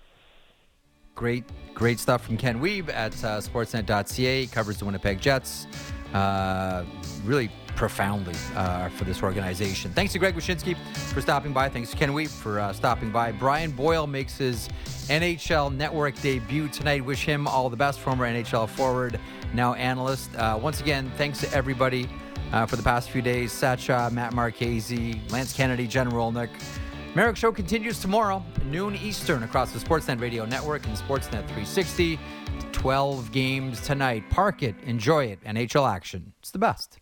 Great, great stuff from Ken Wiebe at uh, Sportsnet.ca. Covers the Winnipeg Jets. Uh, really profoundly uh, for this organization. Thanks to Greg Wyshynski for stopping by. Thanks to Ken Wiebe for uh, stopping by. Brian Boyle makes his NHL Network debut tonight. Wish him all the best, former NHL forward, now analyst. Uh, once again, thanks to everybody uh, for the past few days. Satcha, Matt Marchese, Lance Kennedy, Jen Rolnick. Marek Show continues tomorrow, noon Eastern, across the Sportsnet Radio Network and Sportsnet 360. 12 games tonight. Park it, enjoy it. NHL action. It's the best.